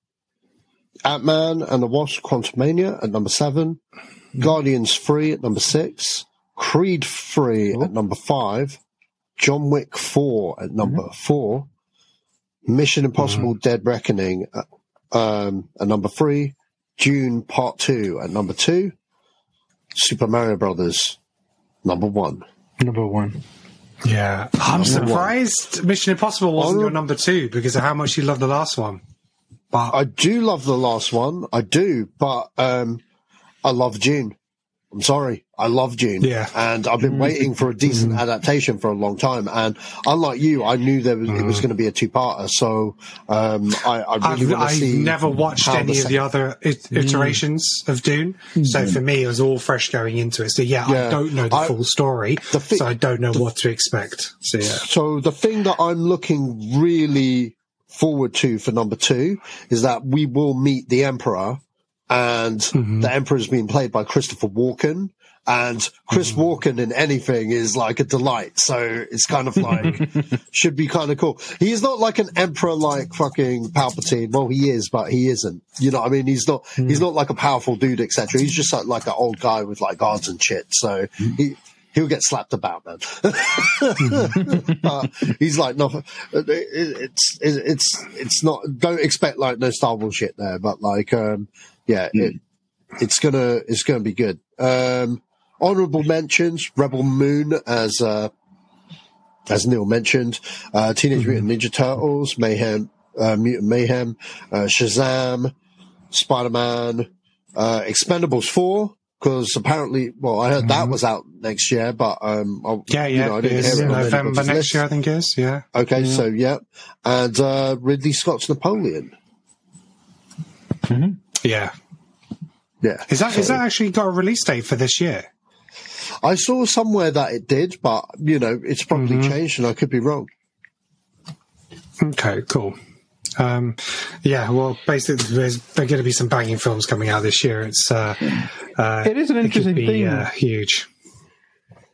Ant Man and the Wasp Quantumania at number seven. Guardians 3 at number six. Creed 3 at number five. John Wick 4 at number four. Mission Impossible Dead Reckoning at, um, at number three. Dune Part 2 at number two. Super Mario Brothers number one. Number one. Yeah. I'm Number one. surprised Mission Impossible wasn't your number two because of how much you love the last one. But I do love the last one. I do, but um, I love Dune. I'm sorry. I love Dune. Yeah. And I've been waiting for a decent mm. adaptation for a long time. And unlike you, I knew there was, it was mm. going to be a two parter. So um, I, I really I've, want to I've see. never watched any of the other it- mm. iterations of Dune, so for me it was all fresh going into it. So yeah, I don't know the I- full story, the thi- so I don't know what to expect. So yeah, So the thing that I'm looking really forward to for number two is that we will meet the Emperor, and mm-hmm. the Emperor is being played by Christopher Walken. And Chris mm-hmm. Walken in anything is like a delight. So it's kind of like, should be kind of cool. He's not like an emperor like fucking Palpatine. Well, he is, but he isn't. You know what I mean? He's not, he's mm-hmm. not like a powerful dude, etc. He's just like, like an old guy with like guards and shit. So he, he'll get slapped about, man. but he's like, no, it- it's, it's, it's not, don't expect like no Star Wars shit there, but like, um, yeah, it, it's gonna, it's gonna be good. Um, honorable mentions, Rebel Moon as, uh, as Neil mentioned, uh, Teenage Mutant Ninja Turtles, Mayhem, uh, Mutant Mayhem, uh, Shazam, Spider Man, uh, Expendables 4, because apparently, well, I heard that was out next year, but, um, I, yeah, you yeah. know, I didn't hear it November next list. year, I think it is. Yeah, Okay, so yeah. And, uh, Ridley Scott's Napoleon. Yeah. Yeah. Is that is So- that actually got a release date for this year? I saw somewhere that it did, but, you know, it's probably Mm-hmm. changed and I could be wrong. Okay, cool. Um, yeah, well, basically, there's there going to be some banging films coming out this year. It's uh, uh, It is an it could interesting be thing. uh, huge.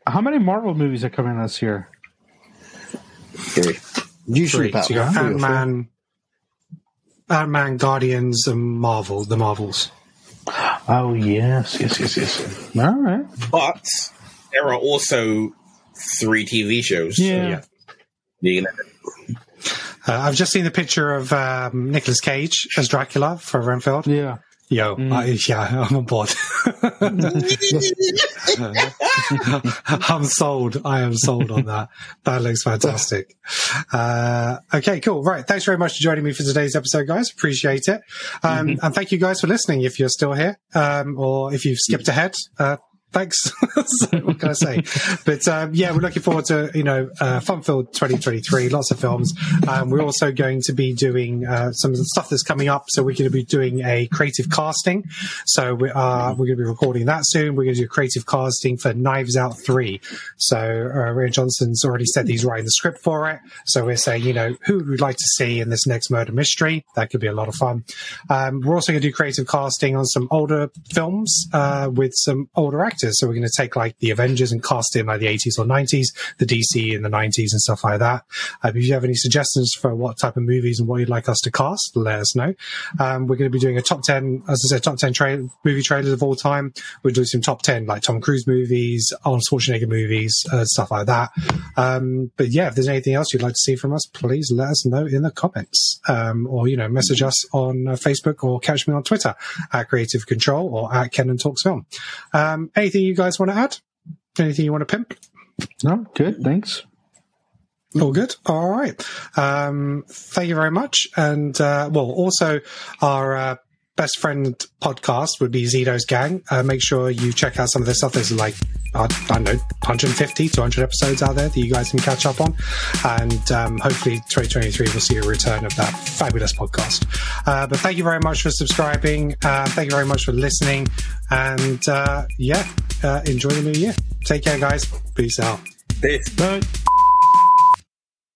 How many Marvel movies are coming this year? Usually Three. about So you got Ant four. Man, Ant Man, Guardians, and Marvel. The Marvels. Oh yes, yes, yes, yes. All right. But there are also three TV shows. Yeah. You know, Uh, I've just seen the picture of um, Nicolas Cage as Dracula for Renfield. Yeah. Yo, I, yeah, I'm on board. I'm sold. I am sold on that. That looks fantastic. Uh, okay, cool. Right. Thanks very much for joining me for today's episode, guys. Appreciate it. Um, And thank you guys for listening if you're still here, um, or if you've skipped ahead. Uh, thanks. what can I say? But um, yeah, we're looking forward to you know uh, fun-filled 2023. Lots of films. Um, we're also going to be doing uh, some stuff that's coming up. So we're going to be doing a creative casting. So we are we're going to be recording that soon. We're going to do a creative casting for Knives Out Three. So uh, Johnson's already said he's writing the script for it. So we're saying you know who would we like to see in this next murder mystery. That could be a lot of fun. Um, we're also going to do creative casting on some older films uh, with some older actors. So we're going to take like the Avengers and cast in like the 80s or 90s, the DC in the 90s and stuff like that. Uh, if you have any suggestions for what type of movies and what you'd like us to cast, let us know. Um, we're going to be doing a top 10, as I said, top 10 tra- movie trailers of all time. We'll do some top 10 like Tom Cruise movies, Arnold Schwarzenegger movies, uh, stuff like that. Um, but yeah, if there's anything else you'd like to see from us, please let us know in the comments. Um, or, you know, message us on uh, Facebook or catch me on Twitter at Creative Control or at Kenan Talks Film. Um, anything you guys want to add? Anything you want to pimp? No, good. Thanks. All good. All right. Um, thank you very much. And, uh, well, also our, uh, best friend podcast would be Zedos Gang. Uh, make sure you check out some of the stuff. There's like, I, I don't know, 150, 200 episodes out there that you guys can catch up on. And um, hopefully 2023 will see a return of that fabulous podcast. Uh, but thank you very much for subscribing. Uh, thank you very much for listening. And uh, yeah, uh, enjoy the new year. Take care, guys. Peace out. Peace. Bye.